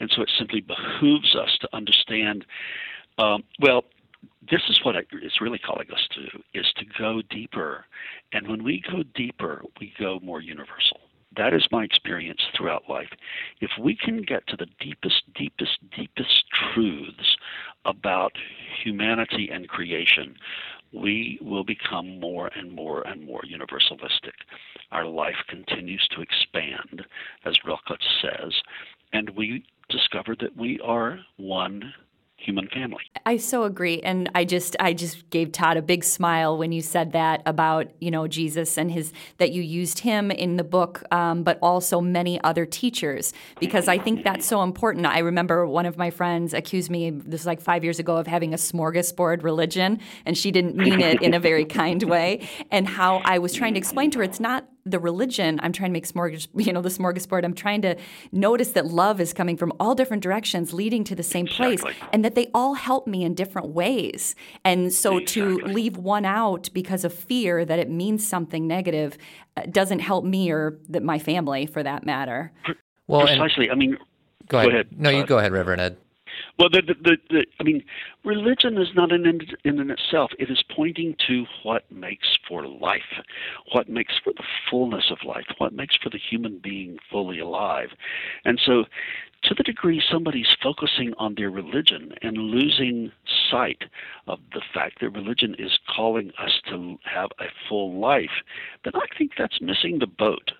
and so it simply behooves us to understand. Um, well, this is what it's really calling us to is to go deeper, and when we go deeper, we go more universal. That is my experience throughout life. If we can get to the deepest, deepest, deepest truths about humanity and creation, we will become more and more and more universalistic. Our life continues to expand, as Rilke says, and we discover that we are one human family. I so agree and I just I just gave Todd a big smile when you said that about you know Jesus and his that you used him in the book um, but also many other teachers because I think that's so important. I remember one of my friends accused me this was like 5 years ago of having a smorgasbord religion and she didn't mean it in a very kind way and how I was trying to explain to her it's not the religion i'm trying to make smorgas you know the smorgasbord i'm trying to notice that love is coming from all different directions leading to the same place and that they all help me in different ways and so to leave one out because of fear that it means something negative uh, doesn't help me or the, my family for that matter Well, and Precisely. I mean, go ahead. ahead, No, you Todd. go ahead, Reverend Ed. Well, the, the, the, I mean, religion is not an end in and itself. It is pointing to what makes for life, what makes for the fullness of life, what makes for the human being fully alive. And so, to the degree somebody's focusing on their religion and losing sight of the fact that religion is calling us to have a full life, then I think that's missing the boat.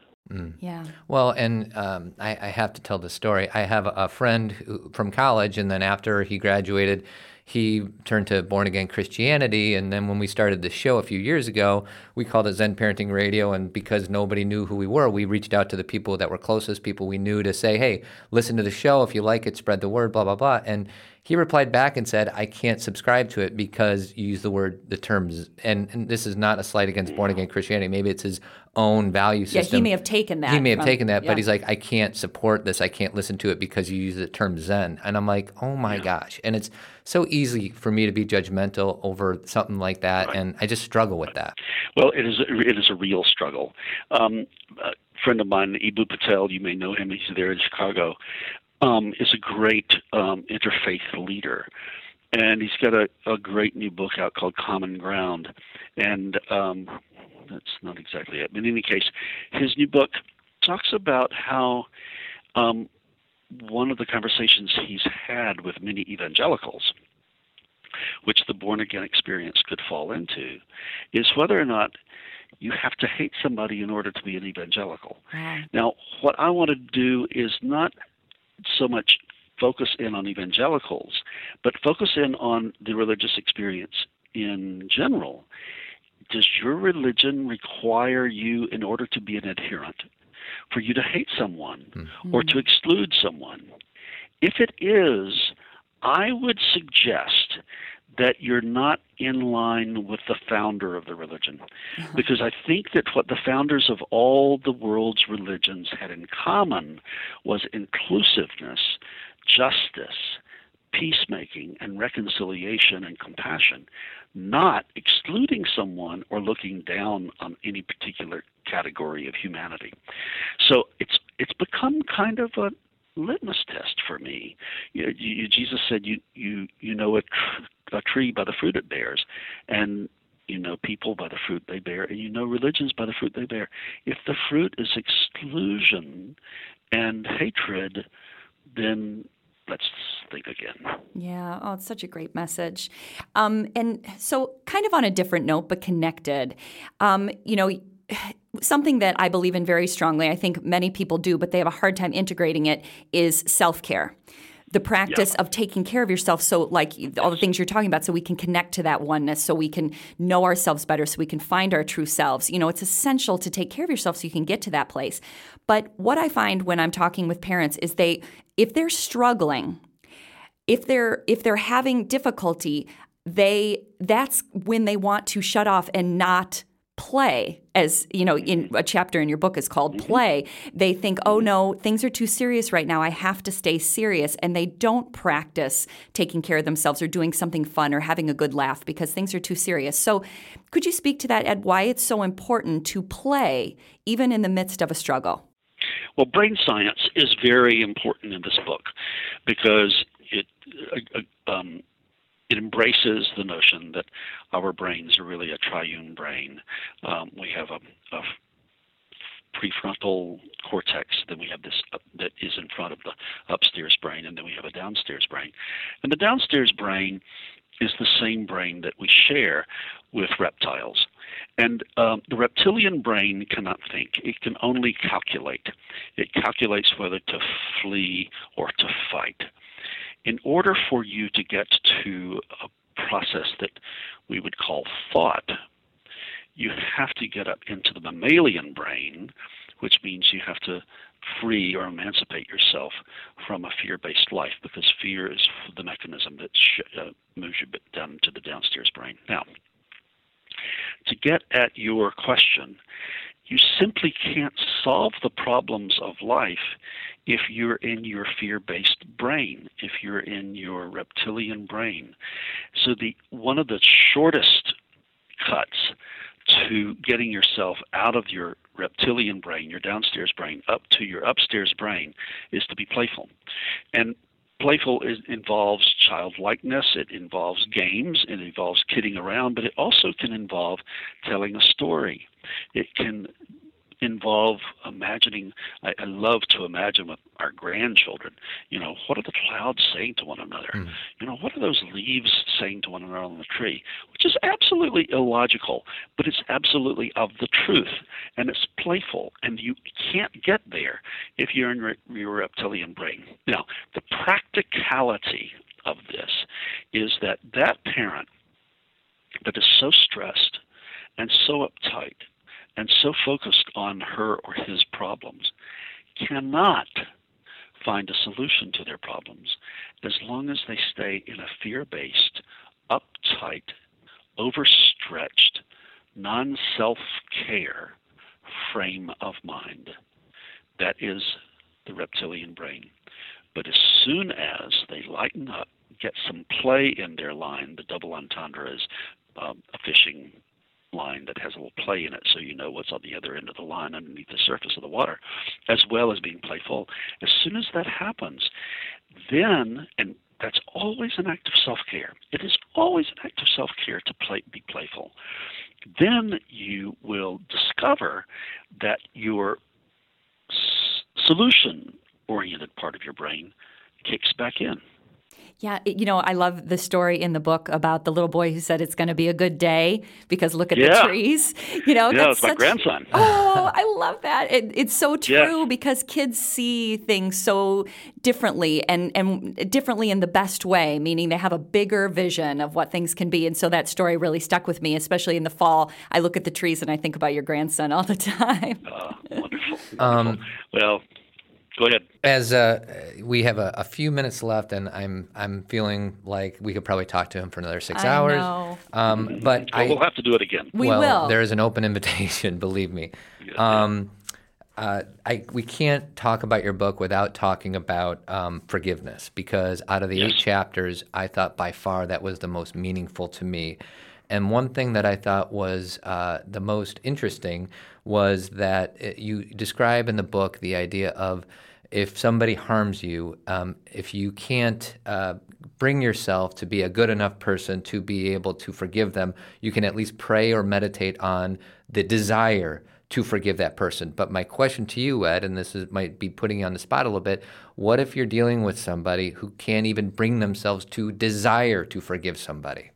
Yeah Well, and um, I, I have to tell the story. I have a friend who, from college, and then after he graduated, he turned to born again Christianity. And then when we started the show a few years ago, we called it Zen Parenting Radio. And because nobody knew who we were, we reached out to the people that were closest, people we knew, to say, hey, listen to the show. If you like it, spread the word, blah, blah, blah. And he replied back and said, I can't subscribe to it because you use the word, the terms, and, and this is not a slight against born again Christianity. Maybe it's his own value system. Yeah, he may have taken that. He may have from- taken that, yeah. but he's like, I can't support this. I can't listen to it because you use the term Zen. And I'm like, oh my gosh. And it's so easy for me to be judgmental over something like that. And I just struggle with that. Well, it is a, it is a real struggle. Um, a friend of mine, Eboo Patel, you may know him. He's there in Chicago. Um, is a great um, interfaith leader, and he's got a, a great new book out called Common Ground, and um, that's not exactly it. But in any case, his new book talks about how um, one of the conversations he's had with many evangelicals which the born again experience could fall into, is whether or not you have to hate somebody in order to be an evangelical. Wow. Now, what I want to do is not so much focus in on evangelicals, but focus in on the religious experience in general. Does your religion require you, in order to be an adherent, for you to hate someone mm-hmm. or to exclude someone? If it is, I would suggest that you're not in line with the founder of the religion. Uh-huh. Because I think that what the founders of all the world's religions had in common was inclusiveness, justice, peacemaking, and reconciliation and compassion, not excluding someone or looking down on any particular category of humanity. So it's it's become kind of a litmus test for me. You, know, you, Jesus said, "You you you know a, tr- a tree by the fruit it bears," and you know people by the fruit they bear, and you know religions by the fruit they bear. If the fruit is exclusion and hatred, then let's think again. Yeah, oh, it's such a great message. Um, and so, kind of on a different note, but connected, um, you know, something that I believe in very strongly, I think many people do, but they have a hard time integrating it, is self care. The practice of taking care of yourself, so like all the things you're talking about, so we can connect to that oneness, so we can know ourselves better, so we can find our true selves. You know, it's essential to take care of yourself so you can get to that place. But what I find when I'm talking with parents is they, if they're struggling, if they're if they're having difficulty they that's when they want to shut off and not play as you know in a chapter in your book is called play. They think oh no things are too serious right now. I have to stay serious. And they don't practice taking care of themselves or doing something fun or having a good laugh because things are too serious. So could you speak to that ed why it's so important to play even in the midst of a struggle? Well, brain science is very important in this book because it uh, uh, um, it embraces the notion that our brains are really a triune brain. Um, we have a, a prefrontal cortex, then we have this up, that is in front of the upstairs brain, and then we have a downstairs brain. And the downstairs brain is the same brain that we share with reptiles. And um, the reptilian brain cannot think, it can only calculate. It calculates whether to flee or to fight. In order for you to get to a process that we would call thought, you have to get up into the mammalian brain, which means you have to free or emancipate yourself from a fear-based life because fear is the mechanism that sh- uh, moves you down to the downstairs brain. Now, to get at your question, you simply can't solve the problems of life if you're in your fear-based brain, if you're in your reptilian brain. So the one of the shortest cuts to getting yourself out of your reptilian brain, your downstairs brain, up to your upstairs brain is to be playful. And playful is, involves childlikeness, it involves games, it involves kidding around, but it also can involve telling a story. It can involve imagining I, I love to imagine with our grandchildren you know what are the clouds saying to one another? Mm. you know what are those leaves saying to one another on the tree? Which is absolutely illogical but it's absolutely of the truth and it's playful and you can't get there if you're in your reptilian brain. Now the practicality of this is that that parent that is so stressed and so uptight and so focused on her or his problems cannot find a solution to their problems as long as they stay in a fear based, uptight, overstretched, non self care, frame of mind. That is the reptilian brain. But as soon as they lighten up, get some play in their line, the double entendre is um, a fishing line that has a little play in it so you know what's on the other end of the line underneath the surface of the water, as well as being playful. As soon as that happens, then, and that's always an act of self care. It is always an act of self care to play, be playful. Then you will discover that your s- solution oriented part of your brain kicks back in. Yeah, you know, I love the story in the book about the little boy who said it's going to be a good day because look at Yeah. the trees. You know, Yeah, that's it's my grandson. Oh, I love that. It, it's so true Yes. because kids see things so differently and, and differently in the best way, meaning they have a bigger vision of what things can be. And so that story really stuck with me, especially in the fall. I look at the trees and I think about your grandson all the time. Uh, wonderful. Um, wonderful. well, go ahead. As uh, we have a, a few minutes left, and I'm I'm feeling like we could probably talk to him for another six I hours. know. Um, but Well, I, we'll have to do it again. We well, will. there is an open invitation, believe me. Um, uh, I, we can't talk about your book without talking about um, forgiveness because out of the eight chapters, I thought by far that was the most meaningful to me. And one thing that I thought was uh, the most interesting was that it, you describe in the book the idea of if somebody harms you, um, if you can't uh, bring yourself to be a good enough person to be able to forgive them, you can at least pray or meditate on the desire to forgive that person. But my question to you, Ed, and this is, might be putting you on the spot a little bit what if you're dealing with somebody who can't even bring themselves to desire to forgive somebody?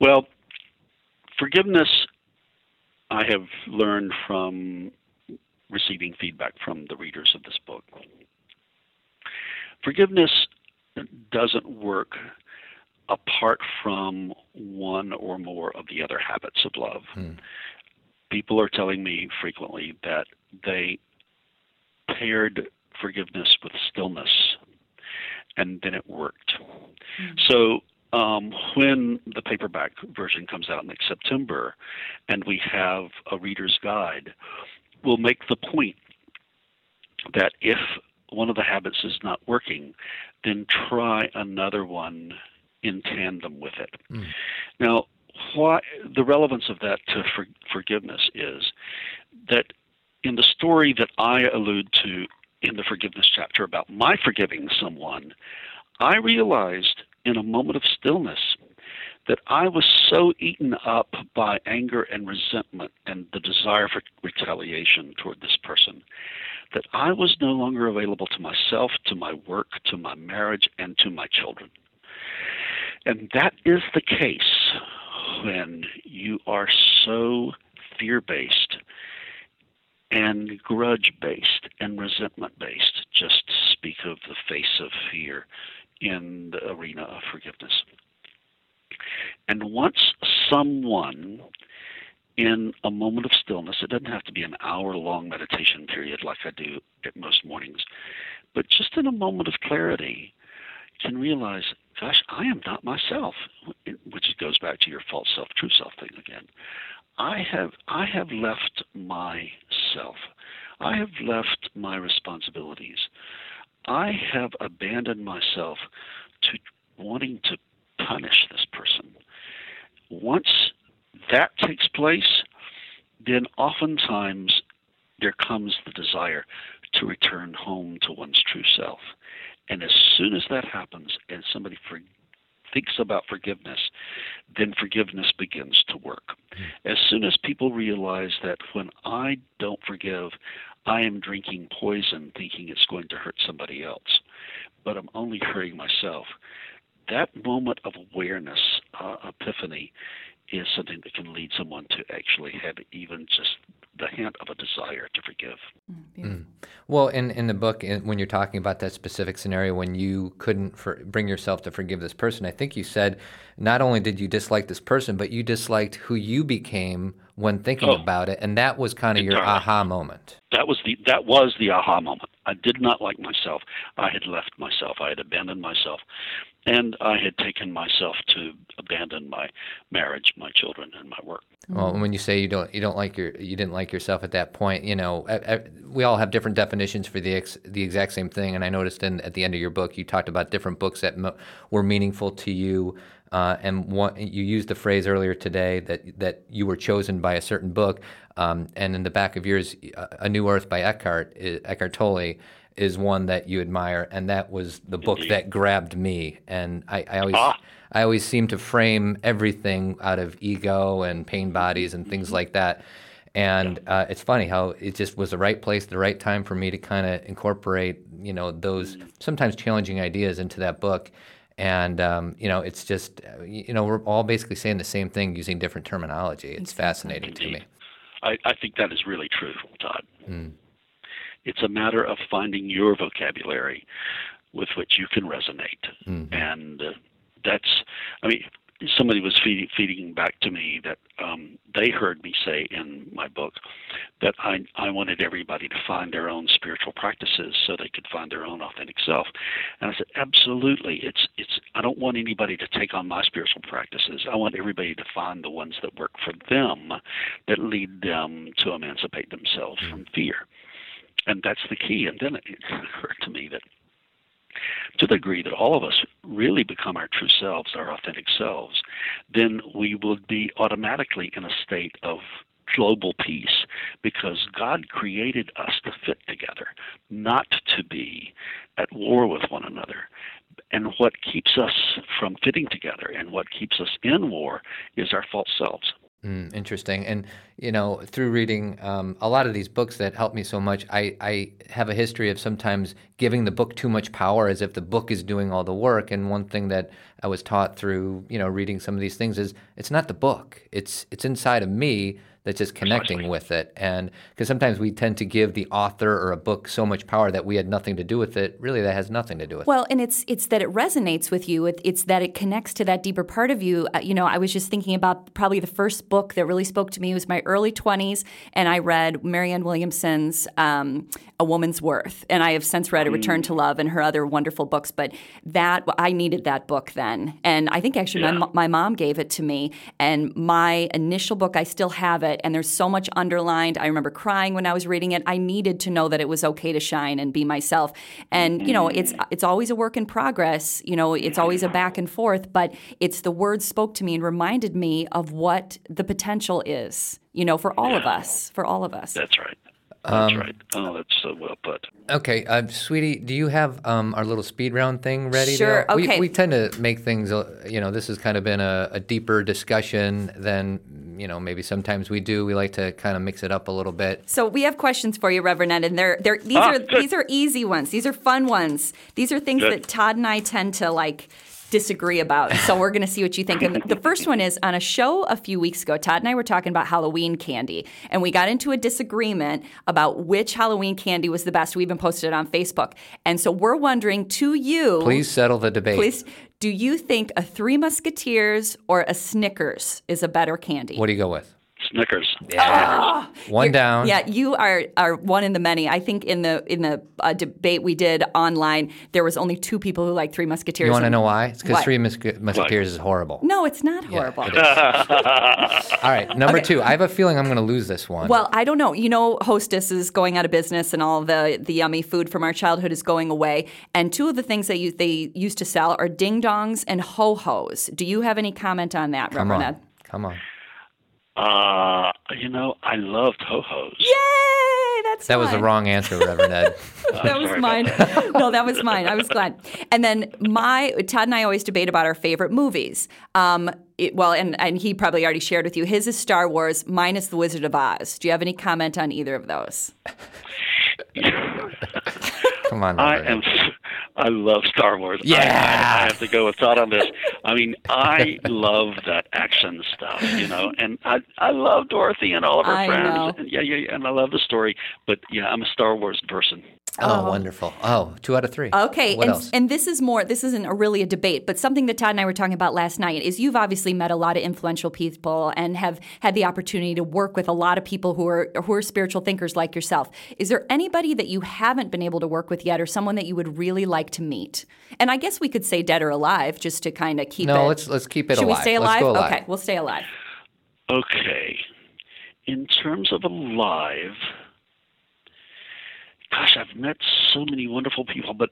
Well, forgiveness, I have learned from receiving feedback from the readers of this book. Forgiveness doesn't work apart from one or more of the other habits of love. People are telling me frequently that they paired forgiveness with stillness, and then it worked. So um, when the paperback version comes out next September, and we have a reader's guide, we'll make the point that if one of the habits is not working, then try another one in tandem with it. Hmm. Now, why the relevance of that to for, forgiveness is that in the story that I allude to in the forgiveness chapter about my forgiving someone, I realized in a moment of stillness that I was so eaten up by anger and resentment and the desire for retaliation toward this person that I was no longer available to myself, to my work, to my marriage, and to my children. And that is the case when you are so fear based and grudge based and resentment based, just speak of the face of fear in the arena of forgiveness. And once someone in a moment of stillness, it doesn't have to be an hour long meditation period like I do at most mornings, but just in a moment of clarity, can realize, gosh, I am not myself, which goes back to your false self, true self thing again. I have I have left myself. I have left my responsibilities. I have abandoned myself to wanting to punish this person. Once that takes place, then oftentimes there comes the desire to return home to one's true self. And as soon as that happens and somebody for, thinks about forgiveness, then forgiveness begins to work. Hmm. As soon as people realize that when I don't forgive, I am drinking poison thinking it's going to hurt somebody else, but I'm only hurting myself. That moment of awareness, uh, epiphany, is something that can lead someone to actually have even just the hint of a desire to forgive. Well, in, in the book, in, when you're talking about that specific scenario when you couldn't for, bring yourself to forgive this person, I think you said not only did you dislike this person, but you disliked who you became when thinking Oh. about it, and that was kind of your aha moment. That was the that was the aha moment. I did not like myself. I had left myself. I had abandoned myself, and I had taken myself to abandon my marriage, my children, and my work. Well, when you say you don't you don't like your you didn't like yourself at that point, you know, we all have different definitions for the ex, the exact same thing. And I noticed in at the end of your book, you talked about different books that mo- were meaningful to you. Uh, and one, you used the phrase earlier today that that you were chosen by a certain book. Um, and in the back of yours, A New Earth by Eckhart Eckhart Tolle is one that you admire, and that was the book Indeed. that grabbed me. And I, I always Ah. I always seem to frame everything out of ego and pain bodies and things like that. And uh, it's funny how it just was the right place, the right time for me to kind of incorporate, you know, those sometimes challenging ideas into that book. And um, you know, it's just, uh, you know, we're all basically saying the same thing using different terminology. It's fascinating to me. I, I think that is really true, Todd. Hmm. It's a matter of finding your vocabulary with which you can resonate. Mm-hmm. And uh, that's, I mean, somebody was feeding, feeding back to me that um, they heard me say in my book that I, I wanted everybody to find their own spiritual practices so they could find their own authentic self. And I said, absolutely. It's, it's, I don't want anybody to take on my spiritual practices. I want everybody to find the ones that work for them, that lead them to emancipate themselves from fear. And that's the key. And then it occurred to me that to the degree that all of us really become our true selves, our authentic selves, then we would be automatically in a state of global peace because God created us to fit together, not to be at war with one another. And what keeps us from fitting together and what keeps us in war is our false selves. Mm, interesting. And, you know, through reading um, a lot of these books that help me so much, I, I have a history of sometimes giving the book too much power as if the book is doing all the work. And one thing that I was taught through, you know, reading some of these things is it's not the book, it's, it's inside of me that's just connecting Precisely. with it. And because sometimes we tend to give the author or a book so much power that we had nothing to do with it. Really, that has nothing to do with it. Well, and it's it's that it resonates with you. It, it's that it connects to that deeper part of you. Uh, you know, I was just thinking about probably the first book that really spoke to me was my early twenties, and I read Marianne Williamson's um, "A Woman's Worth," and I have since read "A Return to Love" and her other wonderful books. But that I needed that book then, and I think actually Yeah. mo- my mom gave it to me, and my initial book I still have it, and there's so much underlined. I remember crying when I was reading it. I needed to know that it was okay to shine and be myself, and you know, it's mm-hmm. it's always a work in progress. You know, it's always a back and forth, but it's the words spoke to me and reminded me of what the potential is. You know, for all of us, for all of us. That's right. That's right. Oh, that's so well put. Okay, uh, sweetie, do you have um, our little speed round thing ready? Sure, To, okay. We, we tend to make things, uh, you know, this has kind of been a, a deeper discussion than, you know, maybe sometimes we do. We like to kind of mix it up a little bit. So we have questions for you, Reverend Ed, and they're, they're these Ah, are good. these are easy ones. These are fun ones. These are things Good. that Todd and I tend to like disagree about. So we're going to see what you think. And the first one is on a show a few weeks ago. Todd and I were talking about Halloween candy, and we got into a disagreement about which Halloween candy was the best. We even posted it on Facebook, and so we're wondering to you, Please settle the debate. please, do you think a Three Musketeers or a Snickers is a better candy? What do you go with? Snickers. Yeah. One down. Yeah, you are are one in the many. I think in the in the uh, debate we did online, there was only two people who liked Three Musketeers. You want to know why? It's because Three Muske- Musketeers is horrible. No, it's not horrible. it is. All right, number two. I have a feeling I'm going to lose this one. Well, I don't know. You know, Hostess is going out of business, and all the the yummy food from our childhood is going away. And two of the things that you, they used to sell are ding dongs and ho hos. Do you have any comment on that, Come Reverend on. Ed? Come on. Uh, you know, I loved ho hos. Yay! That's That was the wrong answer, Reverend Ed. that was sorry mine. no, that was mine. I was glad. And then my Todd and I always debate about our favorite movies. Um, it, well, and and he probably already shared with you. His is Star Wars. Mine is The Wizard of Oz. Do you have any comment on either of those? Come on, I am. I love Star Wars. Yeah. I, I have to go with Todd on this. I mean, I love that action stuff, you know, and I I love Dorothy and all of her I friends. know. And yeah, yeah, yeah, and I love the story. But yeah, I'm a Star Wars person. Oh, um, wonderful. Oh, two out of three. Okay, What and, else? and this is more. This isn't a, really a debate, but something that Todd and I were talking about last night is you've obviously met a lot of influential people and have had the opportunity to work with a lot of people who are who are spiritual thinkers like yourself. Is there anybody that you haven't been able to work with yet, or someone that you would really like to meet? And I guess we could say dead or alive, just to kind of keep it. no, let's let's keep it Should alive. we stay Let's alive? go alive. Okay, we'll stay alive. Okay. In terms of alive, gosh, I've met so many wonderful people, but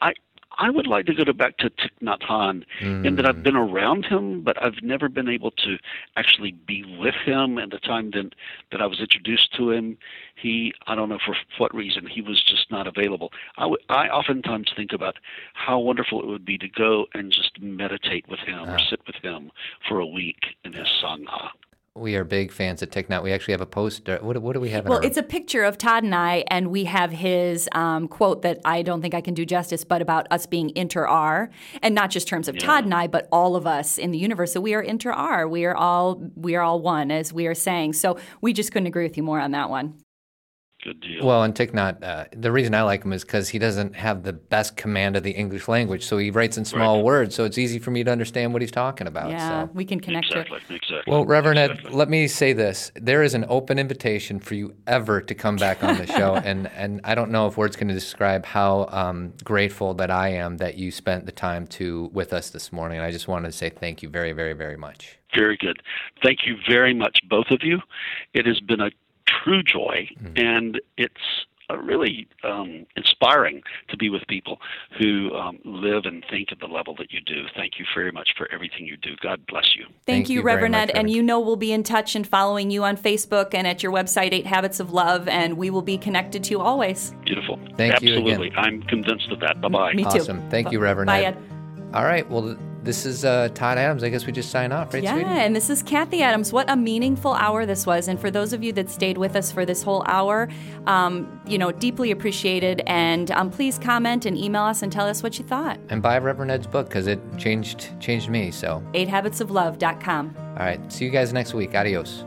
I I would like to go to back to Thich Nhat Hanh mm. in that I've been around him, but I've never been able to actually be with him. And the time that that I was introduced to him, he I don't know for what reason he was just not available. I, w- I oftentimes think about how wonderful it would be to go and just meditate with him or ah. sit with him for a week in his sangha we are big fans of Thich Nhat. We actually have a poster. What, what do we have? well, our... it's a picture of Todd and I, and we have his um, quote that I don't think I can do justice, but about us being inter-are, and not just terms of yeah. Todd and I, but all of us in the universe. So we are inter-are. We are all we are all one, as we are saying. So we just couldn't agree with you more on that one. Good deal. Well, and Thich Nhat, uh, the reason I like him is because he doesn't have the best command of the English language, so he writes in small right. words, so it's easy for me to understand what he's talking about. Yeah, so. we can connect exactly, to Exactly. Well, Reverend exactly. Ed, let me say this: there is an open invitation for you ever to come back on the show, and and I don't know if words can describe how um, grateful that I am that you spent the time to with us this morning. And I just wanted to say thank you very, very, very much. Very good. Thank you very much, both of you. It has been a true joy, mm-hmm. and it's really um, inspiring to be with people who um, live and think at the level that you do. Thank you very much for everything you do. God bless you. Thank, Thank you, you Reverend Ed. And you know we'll be in touch and following you on Facebook and at your website, Eight Habits of Love, and we will be connected to you always. Beautiful. Thank Absolutely. you again. I'm convinced of that. Bye bye. Me too. Awesome. Thank you, Reverend Bye, Ed. Ed. All right. Well, this is uh, Todd Adams. I guess we just sign off, right? Yeah, and this is Cathy Adams. What a meaningful hour this was, and for those of you that stayed with us for this whole hour, um, you know, deeply appreciated. And um, please comment and email us and tell us what you thought. And buy Reverend Ed's book because it changed changed me. So, eighthabitsoflove.com. All right. See you guys next week. Adios.